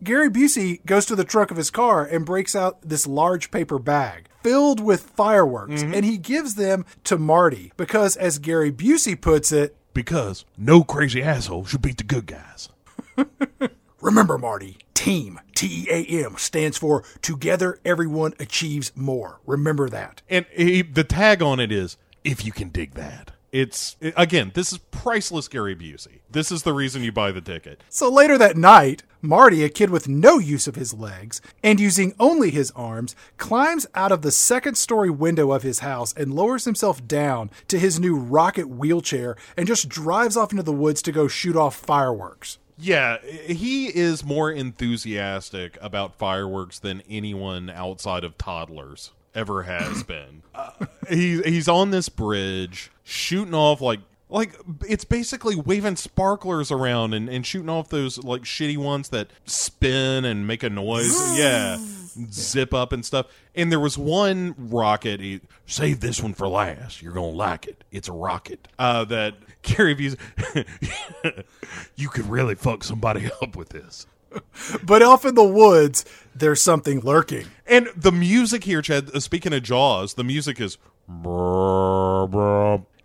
Gary Busey goes to the trunk of his car and breaks out this large paper bag filled with fireworks, mm-hmm. and he gives them to Marty because, as Gary Busey puts it, Because no crazy asshole should beat the good guys. Remember, Marty, team, T E A M, stands for Together Everyone Achieves More. Remember that. And he, the tag on it is if you can dig that. It's again, this is priceless Gary Busey. This is the reason you buy the ticket. So later that night, Marty, a kid with no use of his legs and using only his arms, climbs out of the second story window of his house and lowers himself down to his new rocket wheelchair and just drives off into the woods to go shoot off fireworks. Yeah, he is more enthusiastic about fireworks than anyone outside of toddlers ever has been. Uh, he he's on this bridge shooting off like like it's basically waving sparklers around and, and shooting off those like shitty ones that spin and make a noise. yeah. Zip up and stuff. And there was one rocket. He, Save this one for last. You're gonna like it. It's a rocket. Uh, that Gary Busey. you could really fuck somebody up with this. But off in the woods, there's something lurking. And the music here, Chad. uh, Speaking of Jaws, the music is.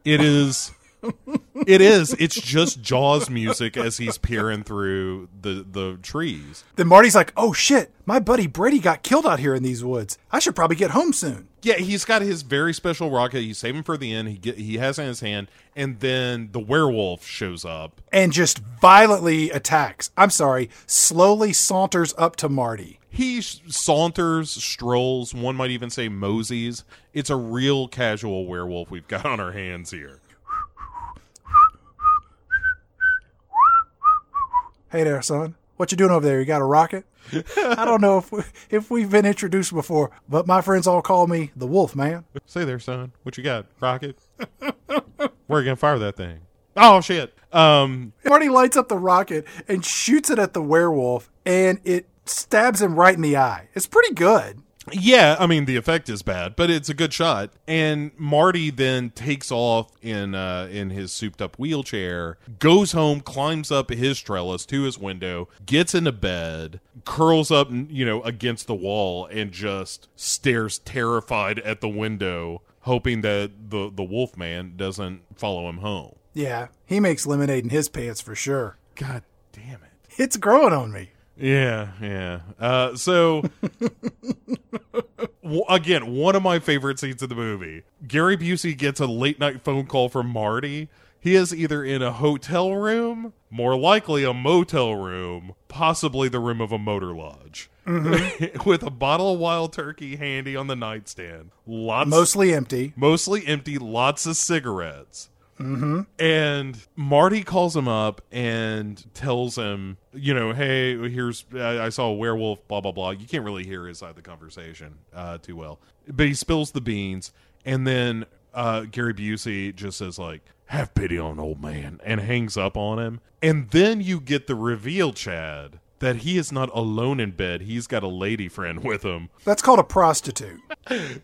It is. It is. It's just Jaws music as he's peering through the the trees. Then Marty's like, oh shit, my buddy Brady got killed out here in these woods. I should probably get home soon. Yeah, he's got his very special rocket. He's saving for the end. He get he has it in his hand, and then the werewolf shows up. And just violently attacks. I'm sorry, slowly saunters up to Marty. He saunters, strolls. One might even say moseys. It's a real casual werewolf we've got on our hands here. Hey there, son. What you doing over there? You got a rocket? I don't know if we, if we've been introduced before, but my friends all call me the Wolf Man. Say there, son. What you got? Rocket? We're gonna fire that thing. Oh shit. Um. Marty lights up the rocket and shoots it at the werewolf, and it stabs him right in the eye. It's pretty good. Yeah, I mean the effect is bad, but it's a good shot. And Marty then takes off in uh, in his souped up wheelchair, goes home, climbs up his trellis to his window, gets into bed, curls up, you know, against the wall, and just stares terrified at the window, hoping that the the wolf man doesn't follow him home. Yeah, he makes lemonade in his pants for sure. God damn it. It's growing on me. Yeah, yeah. Uh, so w- again, one of my favorite scenes of the movie. Gary Busey gets a late night phone call from Marty. He is either in a hotel room, more likely a motel room, possibly the room of a motor lodge, with a bottle of wild turkey handy on the nightstand. Lots, Mostly empty. mostly empty, lots of cigarettes. Mm-hmm. And Marty calls him up and tells him, you know, hey, here's I, I saw a werewolf, blah blah blah. You can't really hear his side of the conversation uh, too well, but he spills the beans, and then uh, Gary Busey just says like, "Have pity on old man," and hangs up on him. And then you get the reveal, Chad, that he is not alone in bed. He's got a lady friend with him. That's called a prostitute.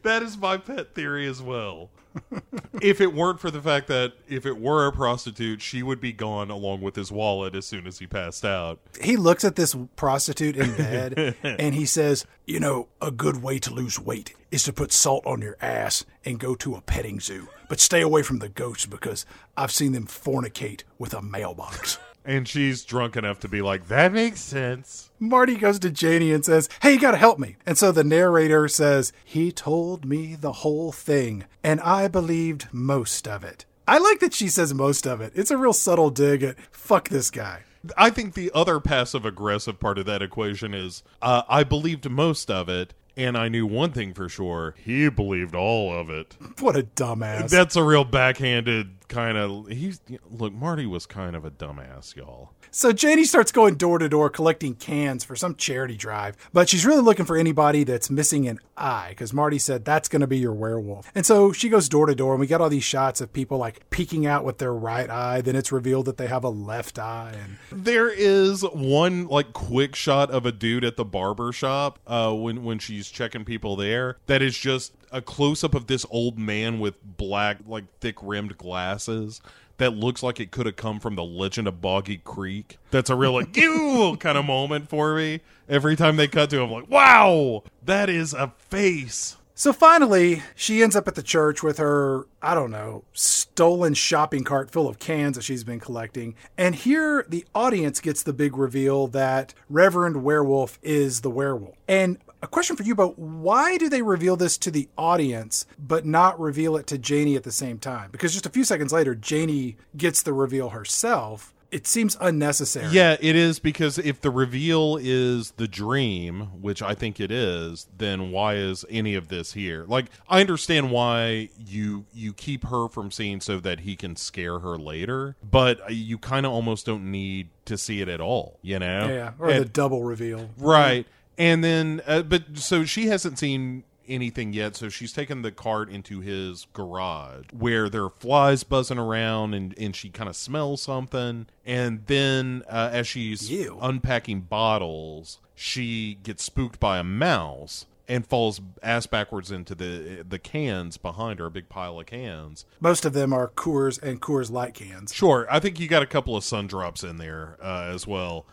That is my pet theory as well. if it weren't for the fact that if it were a prostitute, she would be gone along with his wallet as soon as he passed out. He looks at this prostitute in bed and he says, You know, a good way to lose weight is to put salt on your ass and go to a petting zoo. But stay away from the ghosts because I've seen them fornicate with a mailbox. And she's drunk enough to be like, that makes sense. Marty goes to Janie and says, Hey, you gotta help me. And so the narrator says, He told me the whole thing, and I believed most of it. I like that she says most of it. It's a real subtle dig at fuck this guy. I think the other passive aggressive part of that equation is uh, I believed most of it, and I knew one thing for sure he believed all of it. What a dumbass. That's a real backhanded kind of. He's look, Marty was kind of a dumbass, y'all. So Janie starts going door to door collecting cans for some charity drive, but she's really looking for anybody that's missing an eye because Marty said that's going to be your werewolf. And so she goes door to door, and we got all these shots of people like peeking out with their right eye. Then it's revealed that they have a left eye, and There is one like quick shot of a dude at the barber shop uh, when when she's checking people there. That is just a close up of this old man with black, like thick rimmed glasses. That looks like it could have come from the Legend of Boggy Creek. That's a real like ew kind of moment for me. Every time they cut to him, like, wow, that is a face. So finally, she ends up at the church with her, I don't know, stolen shopping cart full of cans that she's been collecting. And here the audience gets the big reveal that Reverend Werewolf is the werewolf. And a question for you, but why do they reveal this to the audience but not reveal it to Janie at the same time? Because just a few seconds later, Janie gets the reveal herself. It seems unnecessary. Yeah, it is because if the reveal is the dream, which I think it is, then why is any of this here? Like I understand why you you keep her from seeing so that he can scare her later, but you kind of almost don't need to see it at all, you know? Yeah, or And- the double reveal. Right. And then, uh, but so she hasn't seen anything yet, so she's taken the cart into his garage where there are flies buzzing around and, and she kind of smells something. And then, uh, as she's Ew. unpacking bottles, she gets spooked by a mouse and falls ass backwards into the the cans behind her, a big pile of cans. Most of them are Coors and Coors Light cans. Sure, I think you got a couple of sun drops in there uh, as well.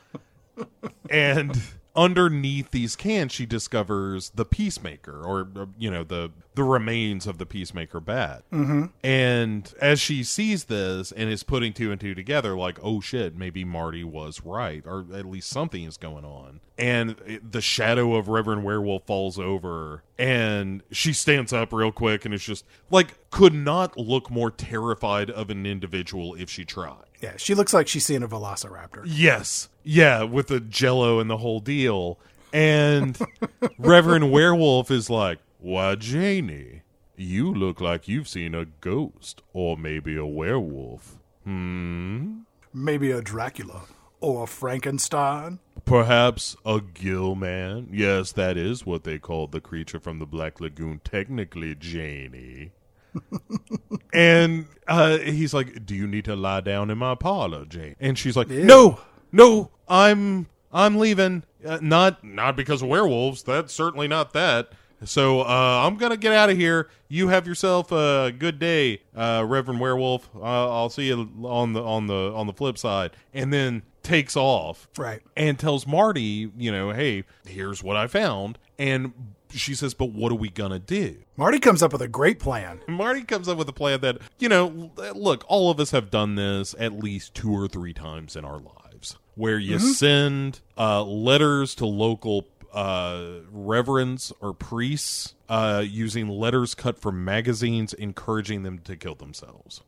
and underneath these cans, she discovers the peacemaker, or uh, you know the the remains of the peacemaker bat. Mm-hmm. And as she sees this and is putting two and two together, like, oh shit, maybe Marty was right, or at least something is going on. And it- the shadow of Reverend Werewolf falls over, and she stands up real quick, and it's just like could not look more terrified of an individual if she tried. Yeah, she looks like she's seen a velociraptor. Yes. Yeah, with the jello and the whole deal. And Reverend Werewolf is like, Why, Janie, you look like you've seen a ghost or maybe a werewolf. Hmm? Maybe a Dracula or a Frankenstein. Perhaps a gill man? Yes, that is what they called the creature from the Black Lagoon, technically, Janie. and uh, he's like, "Do you need to lie down in my parlor, Jane?" And she's like, "No, no, I'm I'm leaving. Uh, not not because of werewolves. That's certainly not that. So uh, I'm gonna get out of here. You have yourself a good day, uh, Reverend Werewolf. Uh, I'll see you on the on the on the flip side. And then takes off Right. and tells Marty, you know, hey, here's what I found. And she says, but what are we gonna do? Marty comes up with a great plan. Marty comes up with a plan that, you know, look, all of us have done this at least two or three times in our lives, where you send uh, letters to local uh, reverends or priests uh, using letters cut from magazines, encouraging them to kill themselves.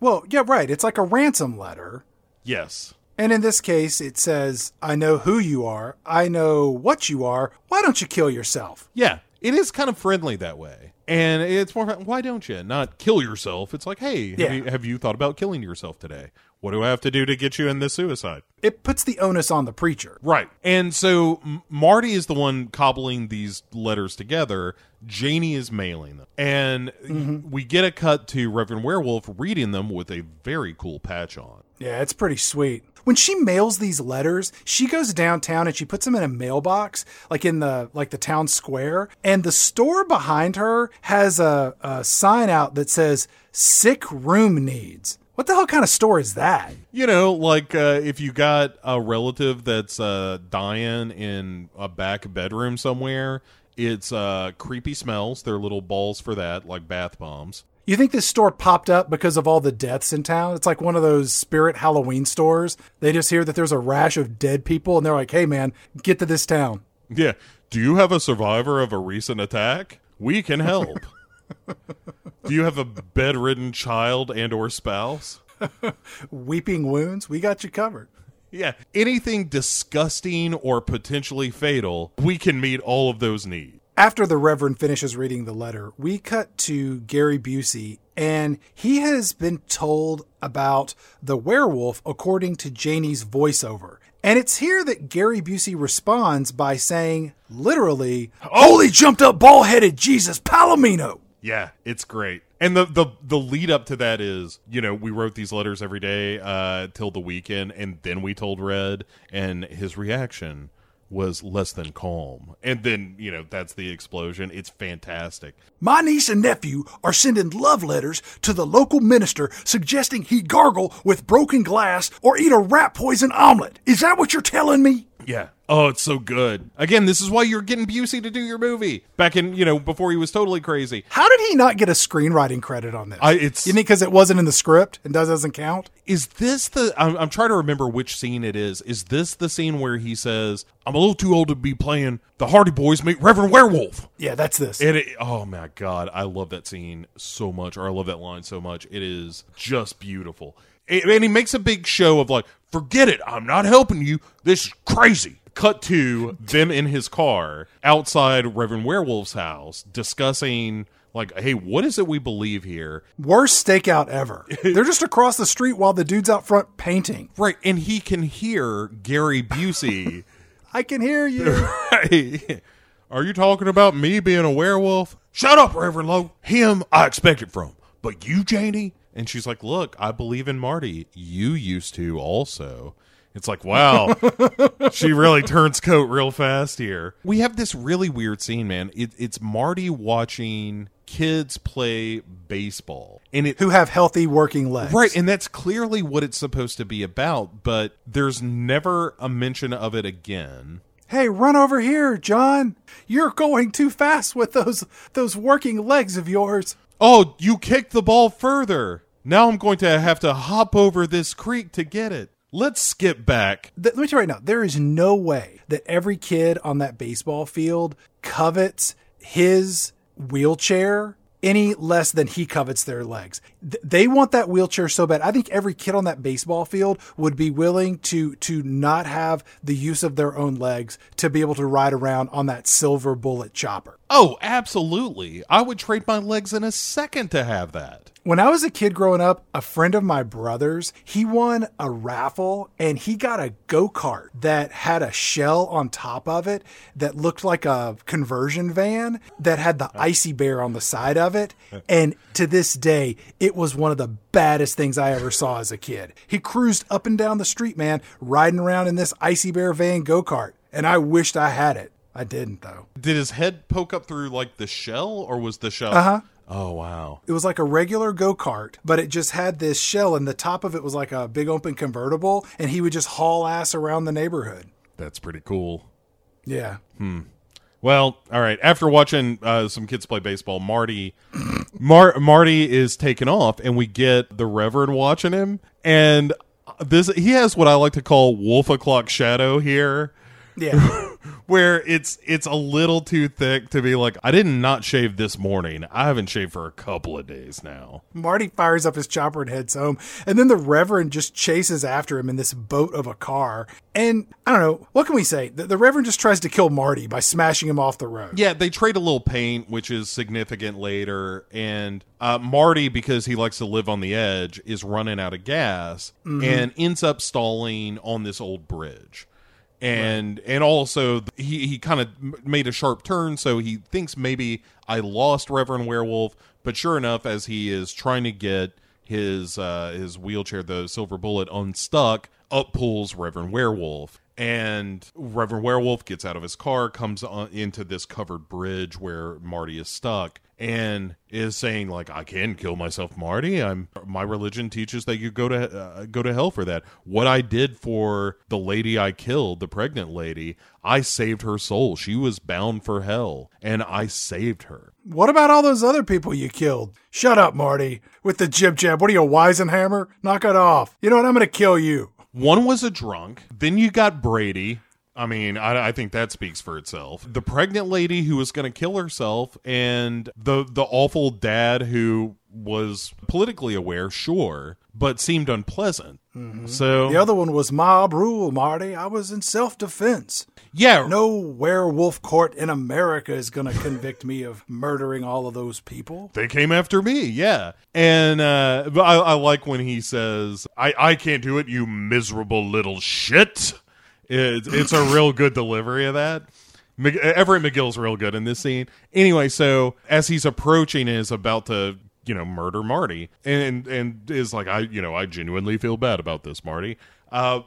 Well, yeah, right. It's like a ransom letter. Yes. And in this case, it says, I know who you are. I know what you are. Why don't you kill yourself? Yeah, it is kind of friendly that way. And it's more, why don't you? Not kill yourself. It's like, hey, have, Yeah. you, have you thought about killing yourself today? What do I have to do to get you in this suicide? It puts the onus on the preacher. Right. And so M- Marty is the one cobbling these letters together. Janie is mailing them. And mm-hmm. we get a cut to Reverend Werewolf reading them with a very cool patch on. Yeah, it's pretty sweet. When she mails these letters, she goes downtown and she puts them in a mailbox, like in the like the town square. And the store behind her has a, a sign out that says "sick room needs." What the hell kind of store is that? You know, like uh, if you got a relative that's uh, dying in a back bedroom somewhere, it's uh, creepy smells. They're little balls for that, like bath bombs. You think this store popped up because of all the deaths in town? It's like one of those spirit Halloween stores. They just hear that there's a rash of dead people and they're like, "Hey man, get to this town." Yeah. Do you have a survivor of a recent attack? We can help. Do you have a bedridden child and or spouse? Weeping wounds, we got you covered. Yeah. Anything disgusting or potentially fatal, we can meet all of those needs. After the Reverend finishes reading the letter, we cut to Gary Busey, and he has been told about the werewolf according to Janie's voiceover. And it's here that Gary Busey responds by saying, literally, Holy jumped up ball headed Jesus Palomino! Yeah, it's great. And the, the the lead up to that is, you know, we wrote these letters every day uh till the weekend and then we told Red and his reaction was less than calm. And then, you know, that's the explosion. It's fantastic. My niece and nephew are sending love letters to the local minister suggesting he gargle with broken glass or eat a rat poison omelet. Is that what you're telling me? Yeah. Oh, it's so good. Again, this is why you're getting Busey to do your movie. Back in, you know, before he was totally crazy. How did he not get a screenwriting credit on this? I- it's- you think because it wasn't in the script and does doesn't count? Is this the I'm, I'm trying to remember which scene it is. Is this the scene where he says, "I'm a little too old to be playing the Hardy Boys meet Reverend Werewolf"? Yeah, that's this. And it, oh my god, I love that scene so much, or I love that line so much. It is just beautiful. And and he makes a big show of like, forget it, I'm not helping you. This is crazy. Cut to them in his car outside Reverend Werewolf's house discussing like, hey, what is it we believe here? Worst stakeout ever. They're just across the street while the dude's out front painting. Right, and he can hear Gary Busey. I can hear you. Hey, are you talking about me being a werewolf? Shut up, Reverend Lowe. Him, I expect it from. But you, Janie? And she's like, Look, I believe in Marty. You used to also. It's like, wow, she really turns coat real fast here. We have this really weird scene, man. It, it's Marty watching kids play baseball. And it Who have healthy working legs. Right, and that's clearly what it's supposed to be about, but there's never a mention of it again. Hey, run over here, John. You're going too fast with those those working legs of yours. Oh, you kicked the ball further. Now I'm going to have to hop over this creek to get it. Let's skip back. Let me tell you right now, there is no way that every kid on that baseball field covets his wheelchair any less than he covets their legs. Th- they want that wheelchair so bad. I think every kid on that baseball field would be willing to to not have the use of their own legs to be able to ride around on that silver bullet chopper. Oh, absolutely. I would trade my legs in a second to have that. When I was a kid growing up, a friend of my brother's, he won a raffle and he got a go kart that had a shell on top of it that looked like a conversion van that had the ICEE bear on the side of it. And to this day, it was one of the baddest things I ever saw as a kid. He cruised up and down the street, man, riding around in this ICEE bear van go kart. And I wished I had it. I didn't though. Did his head poke up through like the shell, or was the shell? Uh huh. Oh wow. It was like a regular go kart, but it just had this shell, and the top of it was like a big open convertible, and he would just haul ass around the neighborhood. That's pretty cool. Yeah. Hmm. Well, all right. After watching uh, some kids play baseball, Marty, Mar- Marty is taken off, and we get the Reverend watching him. And this, he has what I like to call wolf o'clock shadow here, Yeah. where it's it's a little too thick to be like, I didn't not shave this morning. I haven't shaved for a couple of days now. Marty fires up his chopper and heads home, and then the Reverend just chases after him in this boat of a car. And I don't know, what can we say? The, the Reverend just tries to kill Marty by smashing him off the road. Yeah, they trade a little paint, which is significant later. And uh, Marty, because he likes to live on the edge, is running out of gas and ends up stalling on this old bridge. And and also he he kind of made a sharp turn, so he thinks maybe I lost Reverend Werewolf. But sure enough, as he is trying to get his uh, his wheelchair, the Silver Bullet, unstuck, up pulls Reverend Werewolf. And Reverend Werewolf gets out of his car, comes on into this covered bridge where Marty is stuck, and is saying like, "I can kill myself, Marty. I'm my religion teaches that you go to uh, go to hell for that. What I did for the lady I killed, the pregnant lady, I saved her soul. She was bound for hell, and I saved her." What about all those other people you killed? Shut up, Marty. With the jib jab. What are you, Weisenhammer? Knock it off. You know what? I'm going to kill you. One was a drunk. Then you got Brady. I mean, I, I think that speaks for itself. The pregnant lady who was going to kill herself, and the the awful dad who was politically aware, sure, but seemed unpleasant. So The other one was mob rule, Marty. I was in self defense. yeah, No werewolf court in America is going to convict me of murdering all of those people. they came after me yeah and uh I, I like when he says i i can't do it you miserable little shit it, it's a real good delivery of that. Mc- everett mcgill's real good in this scene. Anyway so as he's approaching and is about to you know murder marty and and is like i you know i genuinely feel bad about this marty. Uh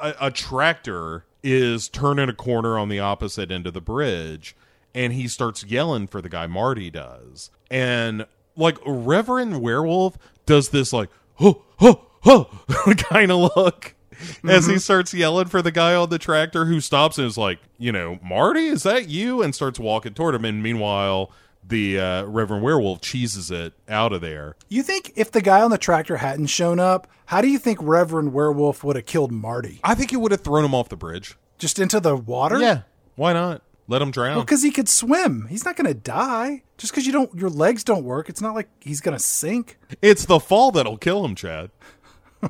a, a tractor is turning a corner on the opposite end of the bridge and he starts yelling for the guy Marty does. And like Reverend Werewolf does this like huh huh huh kind of look as he starts yelling for the guy on the tractor who stops and is like, you know, Marty, is that you? And starts walking toward him. And meanwhile, the uh, Reverend Werewolf cheeses it out of there. You think if the guy on the tractor hadn't shown up, how do you think Reverend Werewolf would have killed Marty? I think he would have thrown him off the bridge. Just into the water? Yeah, why not? Let him drown. Well, Because he could swim. He's not going to die. Just because you don't, your legs don't work, it's not like he's going to sink. It's the fall that'll kill him, Chad.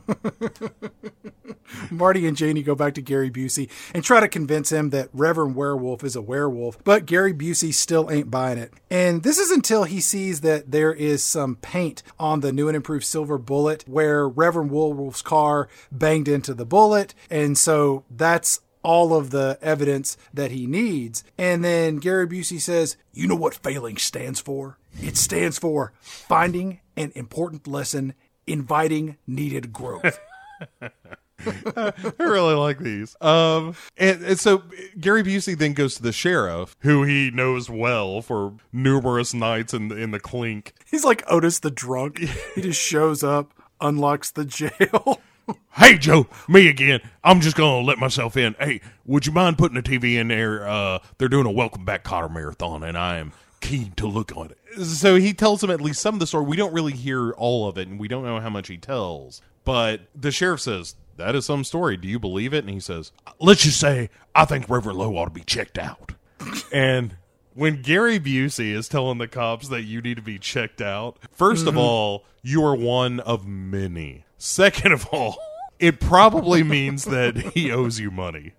Marty and Janie go back to Gary Busey and try to convince him that Reverend Werewolf is a werewolf, but Gary Busey still ain't buying it. And this is until he sees that there is some paint on the new and improved Silver Bullet where Reverend Werewolf's car banged into the bullet. And so that's all of the evidence that he needs. And then Gary Busey says, You know what failing stands for? It stands for finding an important lesson, inviting needed growth. I really like these. Um, and, and so Gary Busey then goes to the sheriff, who he knows well for numerous nights in the, in the clink. He's like Otis the drunk. He just shows up, unlocks the jail. Hey Joe, me again. I'm just gonna let myself in. Hey, would you mind putting the TV in there? Uh, they're doing a welcome back Kotter marathon, and I am keen to look on it. So he tells him at least some of the story. We don't really hear all of it, and we don't know how much he tells. But the sheriff says that is some story. Do you believe it? And he says, "Let's just say I think Reverend Lowe ought to be checked out." and when Gary Busey is telling the cops that you need to be checked out, 1st of mm-hmm. all, you are one of many. Second of all, it probably means that he owes you money.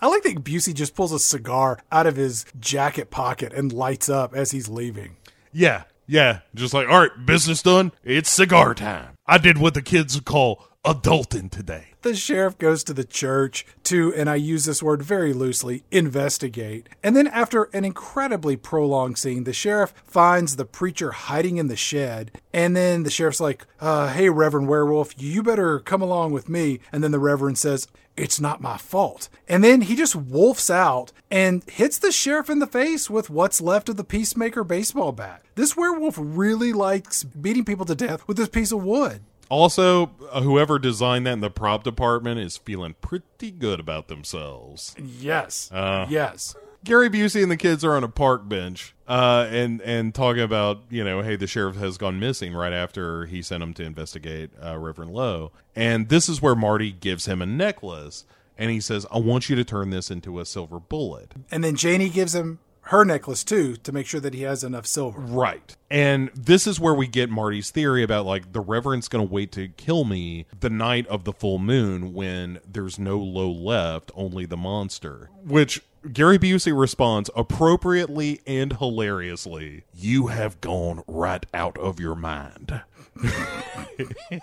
I like that Busey just pulls a cigar out of his jacket pocket and lights up as he's leaving. Yeah, yeah. Just like, all right, business done. It's cigar time. I did what the kids call adulting today. The sheriff goes to the church to, and I use this word very loosely, investigate. And then, after an incredibly prolonged scene, the sheriff finds the preacher hiding in the shed. And then the sheriff's like, uh, Hey, Reverend Werewolf, you better come along with me. And then the Reverend says, It's not my fault. And then he just wolfs out and hits the sheriff in the face with what's left of the Peacemaker baseball bat. This werewolf really likes beating people to death with this piece of wood. Also, uh, whoever designed that in the prop department is feeling pretty good about themselves. Yes. Uh. yes. Gary Busey and the kids are on a park bench, uh, and and talking about you know, hey, the sheriff has gone missing right after he sent him to investigate uh, Reverend Lowe, and this is where Marty gives him a necklace, and he says, "I want you to turn this into a silver bullet." And then Janie gives him her necklace too to make sure that he has enough silver. Right. And this is where we get Marty's theory about like the Reverend's going to wait to kill me the night of the full moon when there's no low left, only the monster. Which Gary Busey responds appropriately and hilariously You have gone right out of your mind.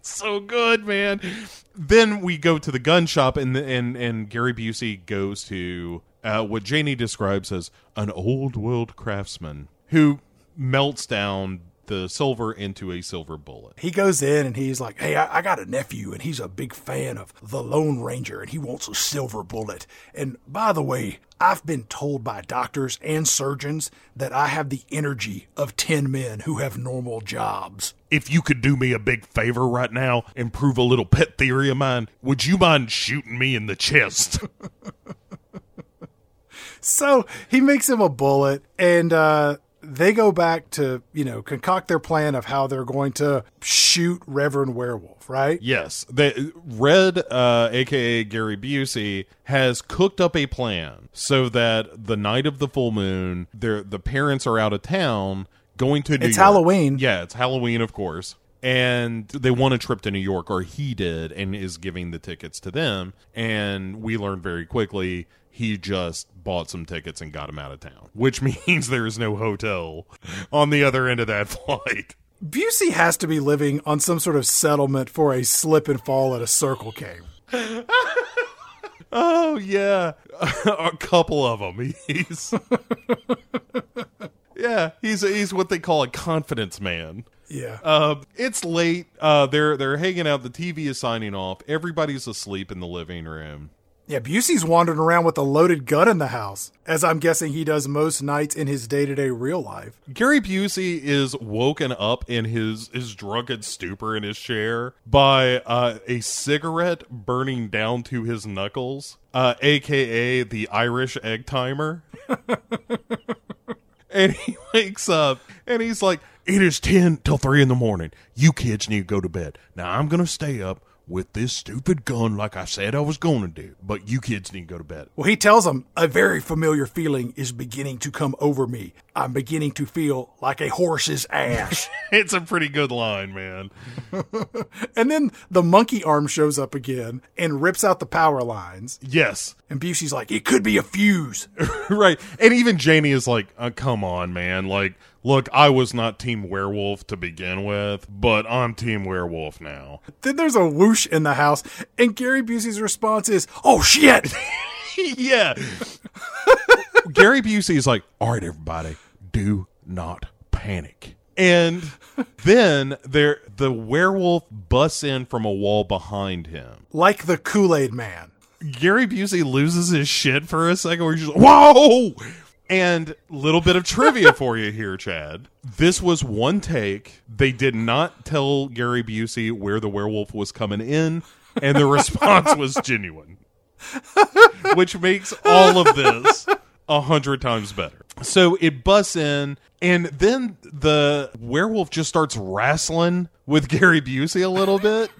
so good, man. Then we go to the gun shop, and and and Gary Busey goes to uh, what Janie describes as an old world craftsman who melts down the silver into a silver bullet. He goes in and he's like, Hey, I, I got a nephew and he's a big fan of the Lone Ranger and he wants a silver bullet. And by the way, I've been told by doctors and surgeons that I have the energy of 10 men who have normal jobs. If you could do me a big favor right now and prove a little pet theory of mine, would you mind shooting me in the chest? So he makes him a bullet, and uh, they go back to, you know, concoct their plan of how they're going to shoot Reverend Werewolf, right? Yes, the Red, uh, aka Gary Busey, has cooked up a plan so that the night of the full moon, their the parents are out of town going to New York. It's York. Halloween. Yeah, it's Halloween, of course. And they want a trip to New York, or he did, and is giving the tickets to them. And we learned very quickly he just bought some tickets and got him out of town, which means there is no hotel on the other end of that flight. Busey has to be living on some sort of settlement for a slip and fall at a Circle K. Oh yeah, a couple of them. He's yeah, he's he's what they call a confidence man. Yeah. Uh, it's late. Uh, they're they're hanging out. The TV is signing off. Everybody's asleep in the living room. Yeah, Busey's wandering around with a loaded gun in the house, as I'm guessing he does most nights in his day to day real life. Gary Busey is woken up in his his drunken stupor in his chair by uh, a cigarette burning down to his knuckles, uh, aka the Irish egg timer. and he wakes up and he's like, "It is ten till three in the morning. You kids need to go to bed. Now I'm gonna stay up." With this stupid gun, like I said I was going to do, but you kids need to go to bed. Well, he tells him, a very familiar feeling is beginning to come over me. I'm beginning to feel like a horse's ass. It's a pretty good line, man. and then the monkey arm shows up again and rips out the power lines. Yes, And Busey's like, it could be a fuse. right. And even Janie is like, uh, come on, man. Like, look, I was not Team Werewolf to begin with, but I'm Team Werewolf now. then there's a whoosh in the house, and Gary Busey's response is, oh shit! yeah. Gary Busey is like, all right, everybody, do not panic. And then there, the werewolf busts in from a wall behind him. like the Kool Aid Man. Gary Busey loses his shit for a second where he's just like, whoa! And little bit of trivia for you here, Chad. This was one take. They did not tell Gary Busey where the werewolf was coming in, and the response was genuine. Which makes all of this a hundred times better. So it busts in, and then the werewolf just starts wrestling with Gary Busey a little bit.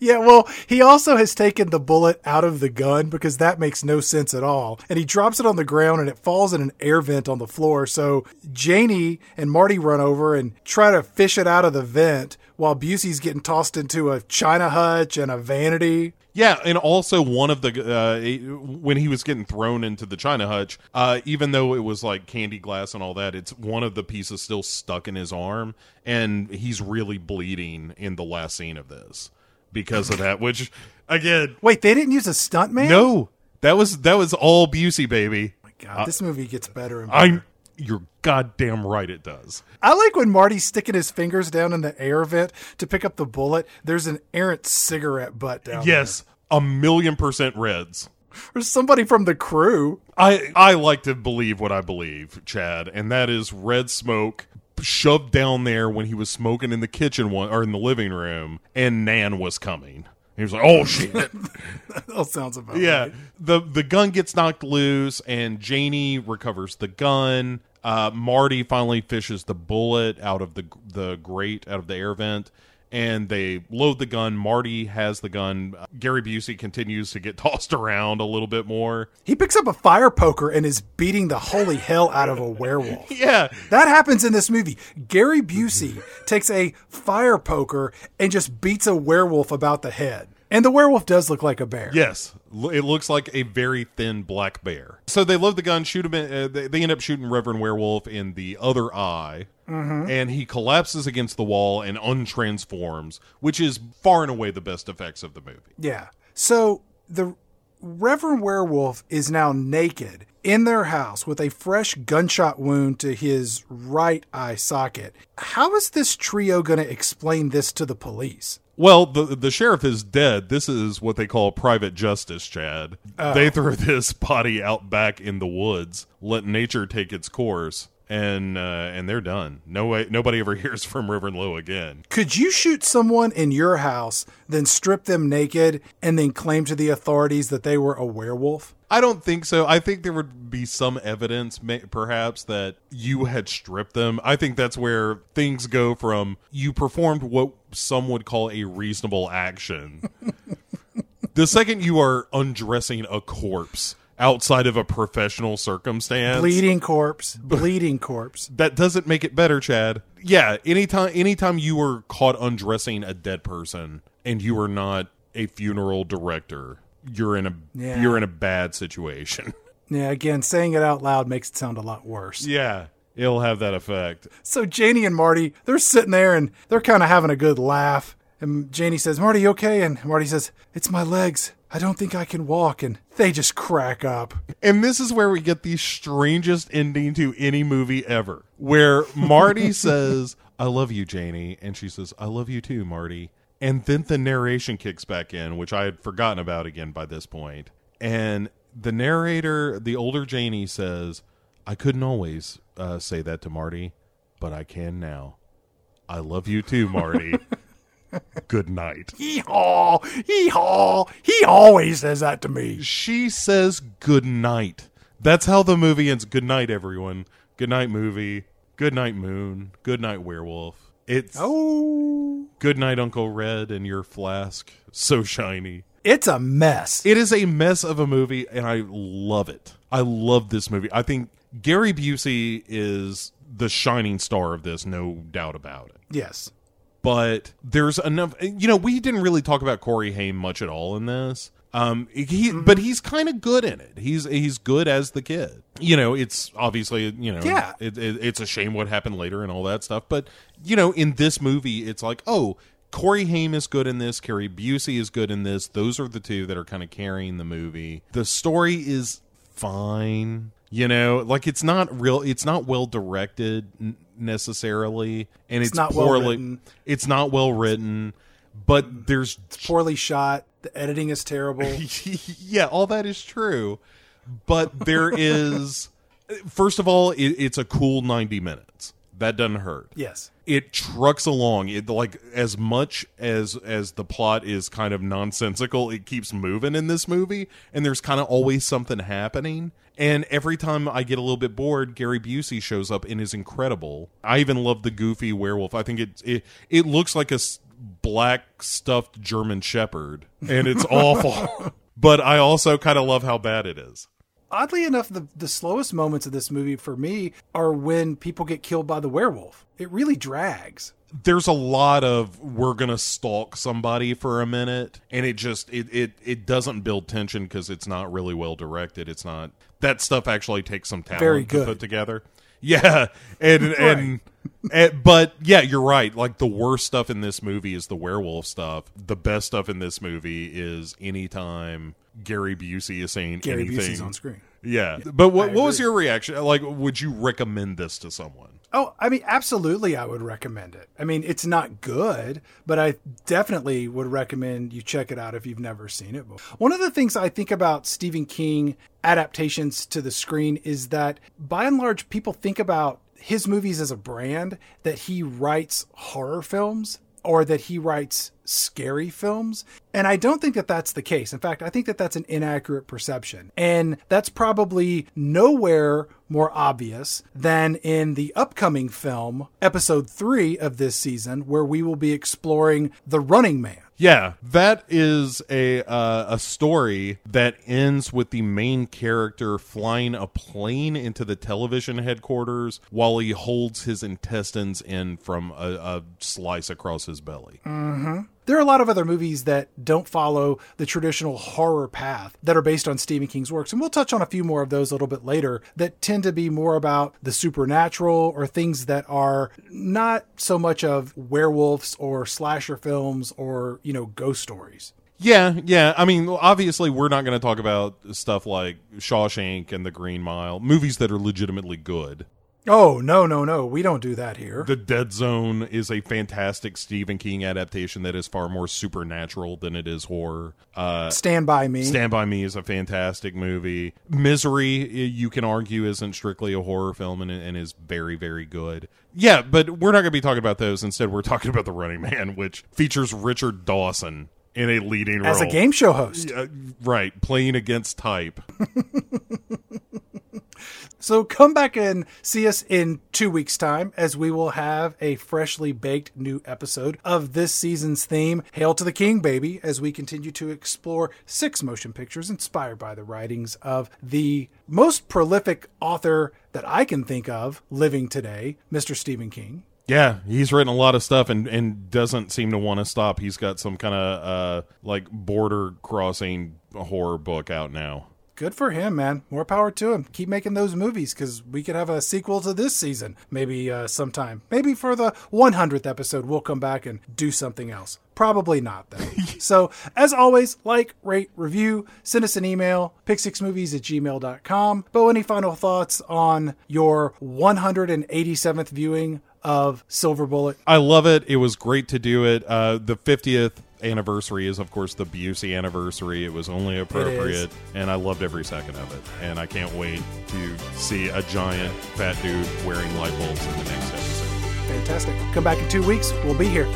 Yeah, well, he also has taken the bullet out of the gun because that makes no sense at all. And he drops it on the ground and it falls in an air vent on the floor. So Janie and Marty run over and try to fish it out of the vent while Busey's getting tossed into a china hutch and a vanity. Yeah, and also one of the uh, when he was getting thrown into the China hutch, uh, even though it was like candy glass and all that, it's one of the pieces still stuck in his arm, and he's really bleeding in the last scene of this because of that. Which again, Wait, they didn't use a stunt man? no, that was that was all Busey, baby. Oh my God, this movie gets better and better. I'm you're goddamn right, it does. I like when Marty's sticking his fingers down in the air vent to pick up the bullet. There's an errant cigarette butt down Yes, a million percent Reds. there. There's somebody from the crew. I I like to believe what I believe, Chad, and that is red smoke shoved down there when he was smoking in the kitchen one or in the living room, and Nan was coming. He was like, "Oh shit!" That sounds about yeah, right. the the gun gets knocked loose, and Janie recovers the gun. Uh, Marty finally fishes the bullet out of the the grate, out of the air vent, and they load the gun. Marty has the gun. Uh, Gary Busey continues to get tossed around a little bit more. He picks up a fire poker and is beating the holy hell out of a werewolf. Yeah, That happens in this movie. Gary Busey takes a fire poker and just beats a werewolf about the head. And the werewolf does look like a bear. Yes, it looks like a very thin black bear. So they load the gun, shoot him. In, uh, they, they end up shooting Reverend Werewolf in the other eye, Mm-hmm. and he collapses against the wall and untransforms, which is far and away the best effects of the movie. Yeah. So the Reverend Werewolf is now naked in their house with a fresh gunshot wound to his right eye socket. How is this trio going to explain this to the police? Well, the the sheriff is dead. This is what they call private justice, Chad. They oh. throw this body out back in the woods, let nature take its course, and uh, and they're done. No way, nobody ever hears from Reverend Lowe again. Could you shoot someone in your house, then strip them naked, and then claim to the authorities that they were a werewolf? I don't think so. I think there would be some evidence, perhaps, that you had stripped them. I think that's where things go from you performed what some would call a reasonable action. the second you are undressing a corpse outside of a professional circumstance, Bleeding corpse, bleeding corpse. that doesn't make it better, Chad. Yeah, anytime anytime you were caught undressing a dead person and you are not a funeral director, you're in a Yeah. you're in a bad situation. Yeah, again, saying it out loud makes it sound a lot worse. Yeah, it'll have that effect. So Janie and Marty, they're sitting there and they're kind of having a good laugh. And Janie says, Marty, you okay? And Marty says, It's my legs. I don't think I can walk. And they just crack up. And this is where we get the strangest ending to any movie ever, where Marty says, I love you, Janie. And she says, I love you too, Marty. And then the narration kicks back in, which I had forgotten about again by this point. And the narrator, the older Janie, says, I couldn't always uh, say that to Marty, but I can now. I love you too, Marty. Good night. Hee haw, hee haw. He always says that to me. she says good night. That's how the movie ends. Good night, everyone. Good night, movie. Good night, moon. Good night, werewolf. It's Oh, good night, Uncle Red, and your flask. So shiny. it's a mess. It is a mess of a movie, and I love it. I love this movie. I think Gary Busey is the shining star of this, no doubt about it. yes. But there's enough you know we didn't really talk about corey haim much at all in this um he but he's kind of good in it he's he's good as the kid you know it's obviously you know Yeah. it, it, it's a shame what happened later and all that stuff but you know in this movie it's like oh Corey Haim is good in this. Gary Busey is good in this. Those are the two that are kind of carrying the movie. The story is fine. You know, like it's not real. It's not well directed necessarily, and it's, not poorly. written. it's not well written, but there's Poorly shot. The editing is terrible. yeah, all that is true, but there is. First of all, it, it's a cool ninety minutes. That doesn't hurt yes. It trucks along. It like as much as as the plot is kind of nonsensical it keeps moving in this movie and there's kind of always something happening. And every time i get a little bit bored gary busey shows up and is incredible. I even love the goofy werewolf. I think it it, it looks like a black stuffed german shepherd and it's awful. But i also kind of love how bad it is oddly enough, the, the slowest moments of this movie for me are when people get killed by the werewolf. It really drags. there's a lot of we're gonna stalk somebody for a minute and it just it it, it doesn't build tension because it's not really well directed. It's not that stuff actually takes some talent Very to put together. Yeah and and, and but yeah you're right. Like the worst stuff in this movie is the werewolf stuff. The best stuff in this movie is anytime gary busey is saying Gary anything Busey's on screen. yeah but what, what was your reaction like would you recommend this to someone Oh, I mean, absolutely, I would recommend it. I mean, it's not good, but I definitely would recommend you check it out if you've never seen it before. One of the things I think about Stephen King adaptations to the screen is that by and large, people think about his movies as a brand, that he writes horror films or that he writes scary films. And I don't think that that's the case. In fact, I think that that's an inaccurate perception. And that's probably nowhere more obvious than in the upcoming film, episode three of this season, where we will be exploring The Running Man. Yeah, that is a uh, a story that ends with the main character flying a plane into the television headquarters while he holds his intestines in from a, a slice across his belly. There are a lot of other movies that don't follow the traditional horror path that are based on Stephen King's works. And we'll touch on a few more of those a little bit later that tend to be more about the supernatural or things that are not so much of werewolves or slasher films or, you know, ghost stories. Yeah, yeah. I mean, obviously, we're not going to talk about stuff like Shawshank and The Green Mile, movies that are legitimately good. Oh, no, no, no. We don't do that here. The Dead Zone is a fantastic Stephen King adaptation that is far more supernatural than it is horror. Uh, Stand by me. Stand by Me is a fantastic movie. Misery, you can argue, isn't strictly a horror film and, and is very, very good. Yeah, but we're not going to be talking about those. Instead, we're talking about The Running Man, which features Richard Dawson in a leading as role. As a game show host. Right, playing against type. So come back and see us in two weeks' time as we will have a freshly baked new episode of this season's theme, Hail to the King, baby, as we continue to explore six motion pictures inspired by the writings of the most prolific author that I can think of living today, Mr. Stephen King. Yeah, he's written a lot of stuff and, and doesn't seem to want to stop. He's got some kind of uh, like border crossing horror book out now. Good for him, man. More power to him. Keep making those movies because we could have a sequel to this season, maybe uh, sometime. Maybe for the 100th episode, we'll come back and do something else. Probably not, though. so, as always, like, rate, review, send us an email, pick6movies at gmail.com. Bo, any final thoughts on your 187th viewing of Silver Bullet? I love it. It was great to do it. Uh, the 50th anniversary is, of course, the Busey anniversary. It was only appropriate, and I loved every second of it. And I can't wait to see a giant fat dude wearing light bulbs in the next episode. Fantastic. Come back in two weeks. We'll be here.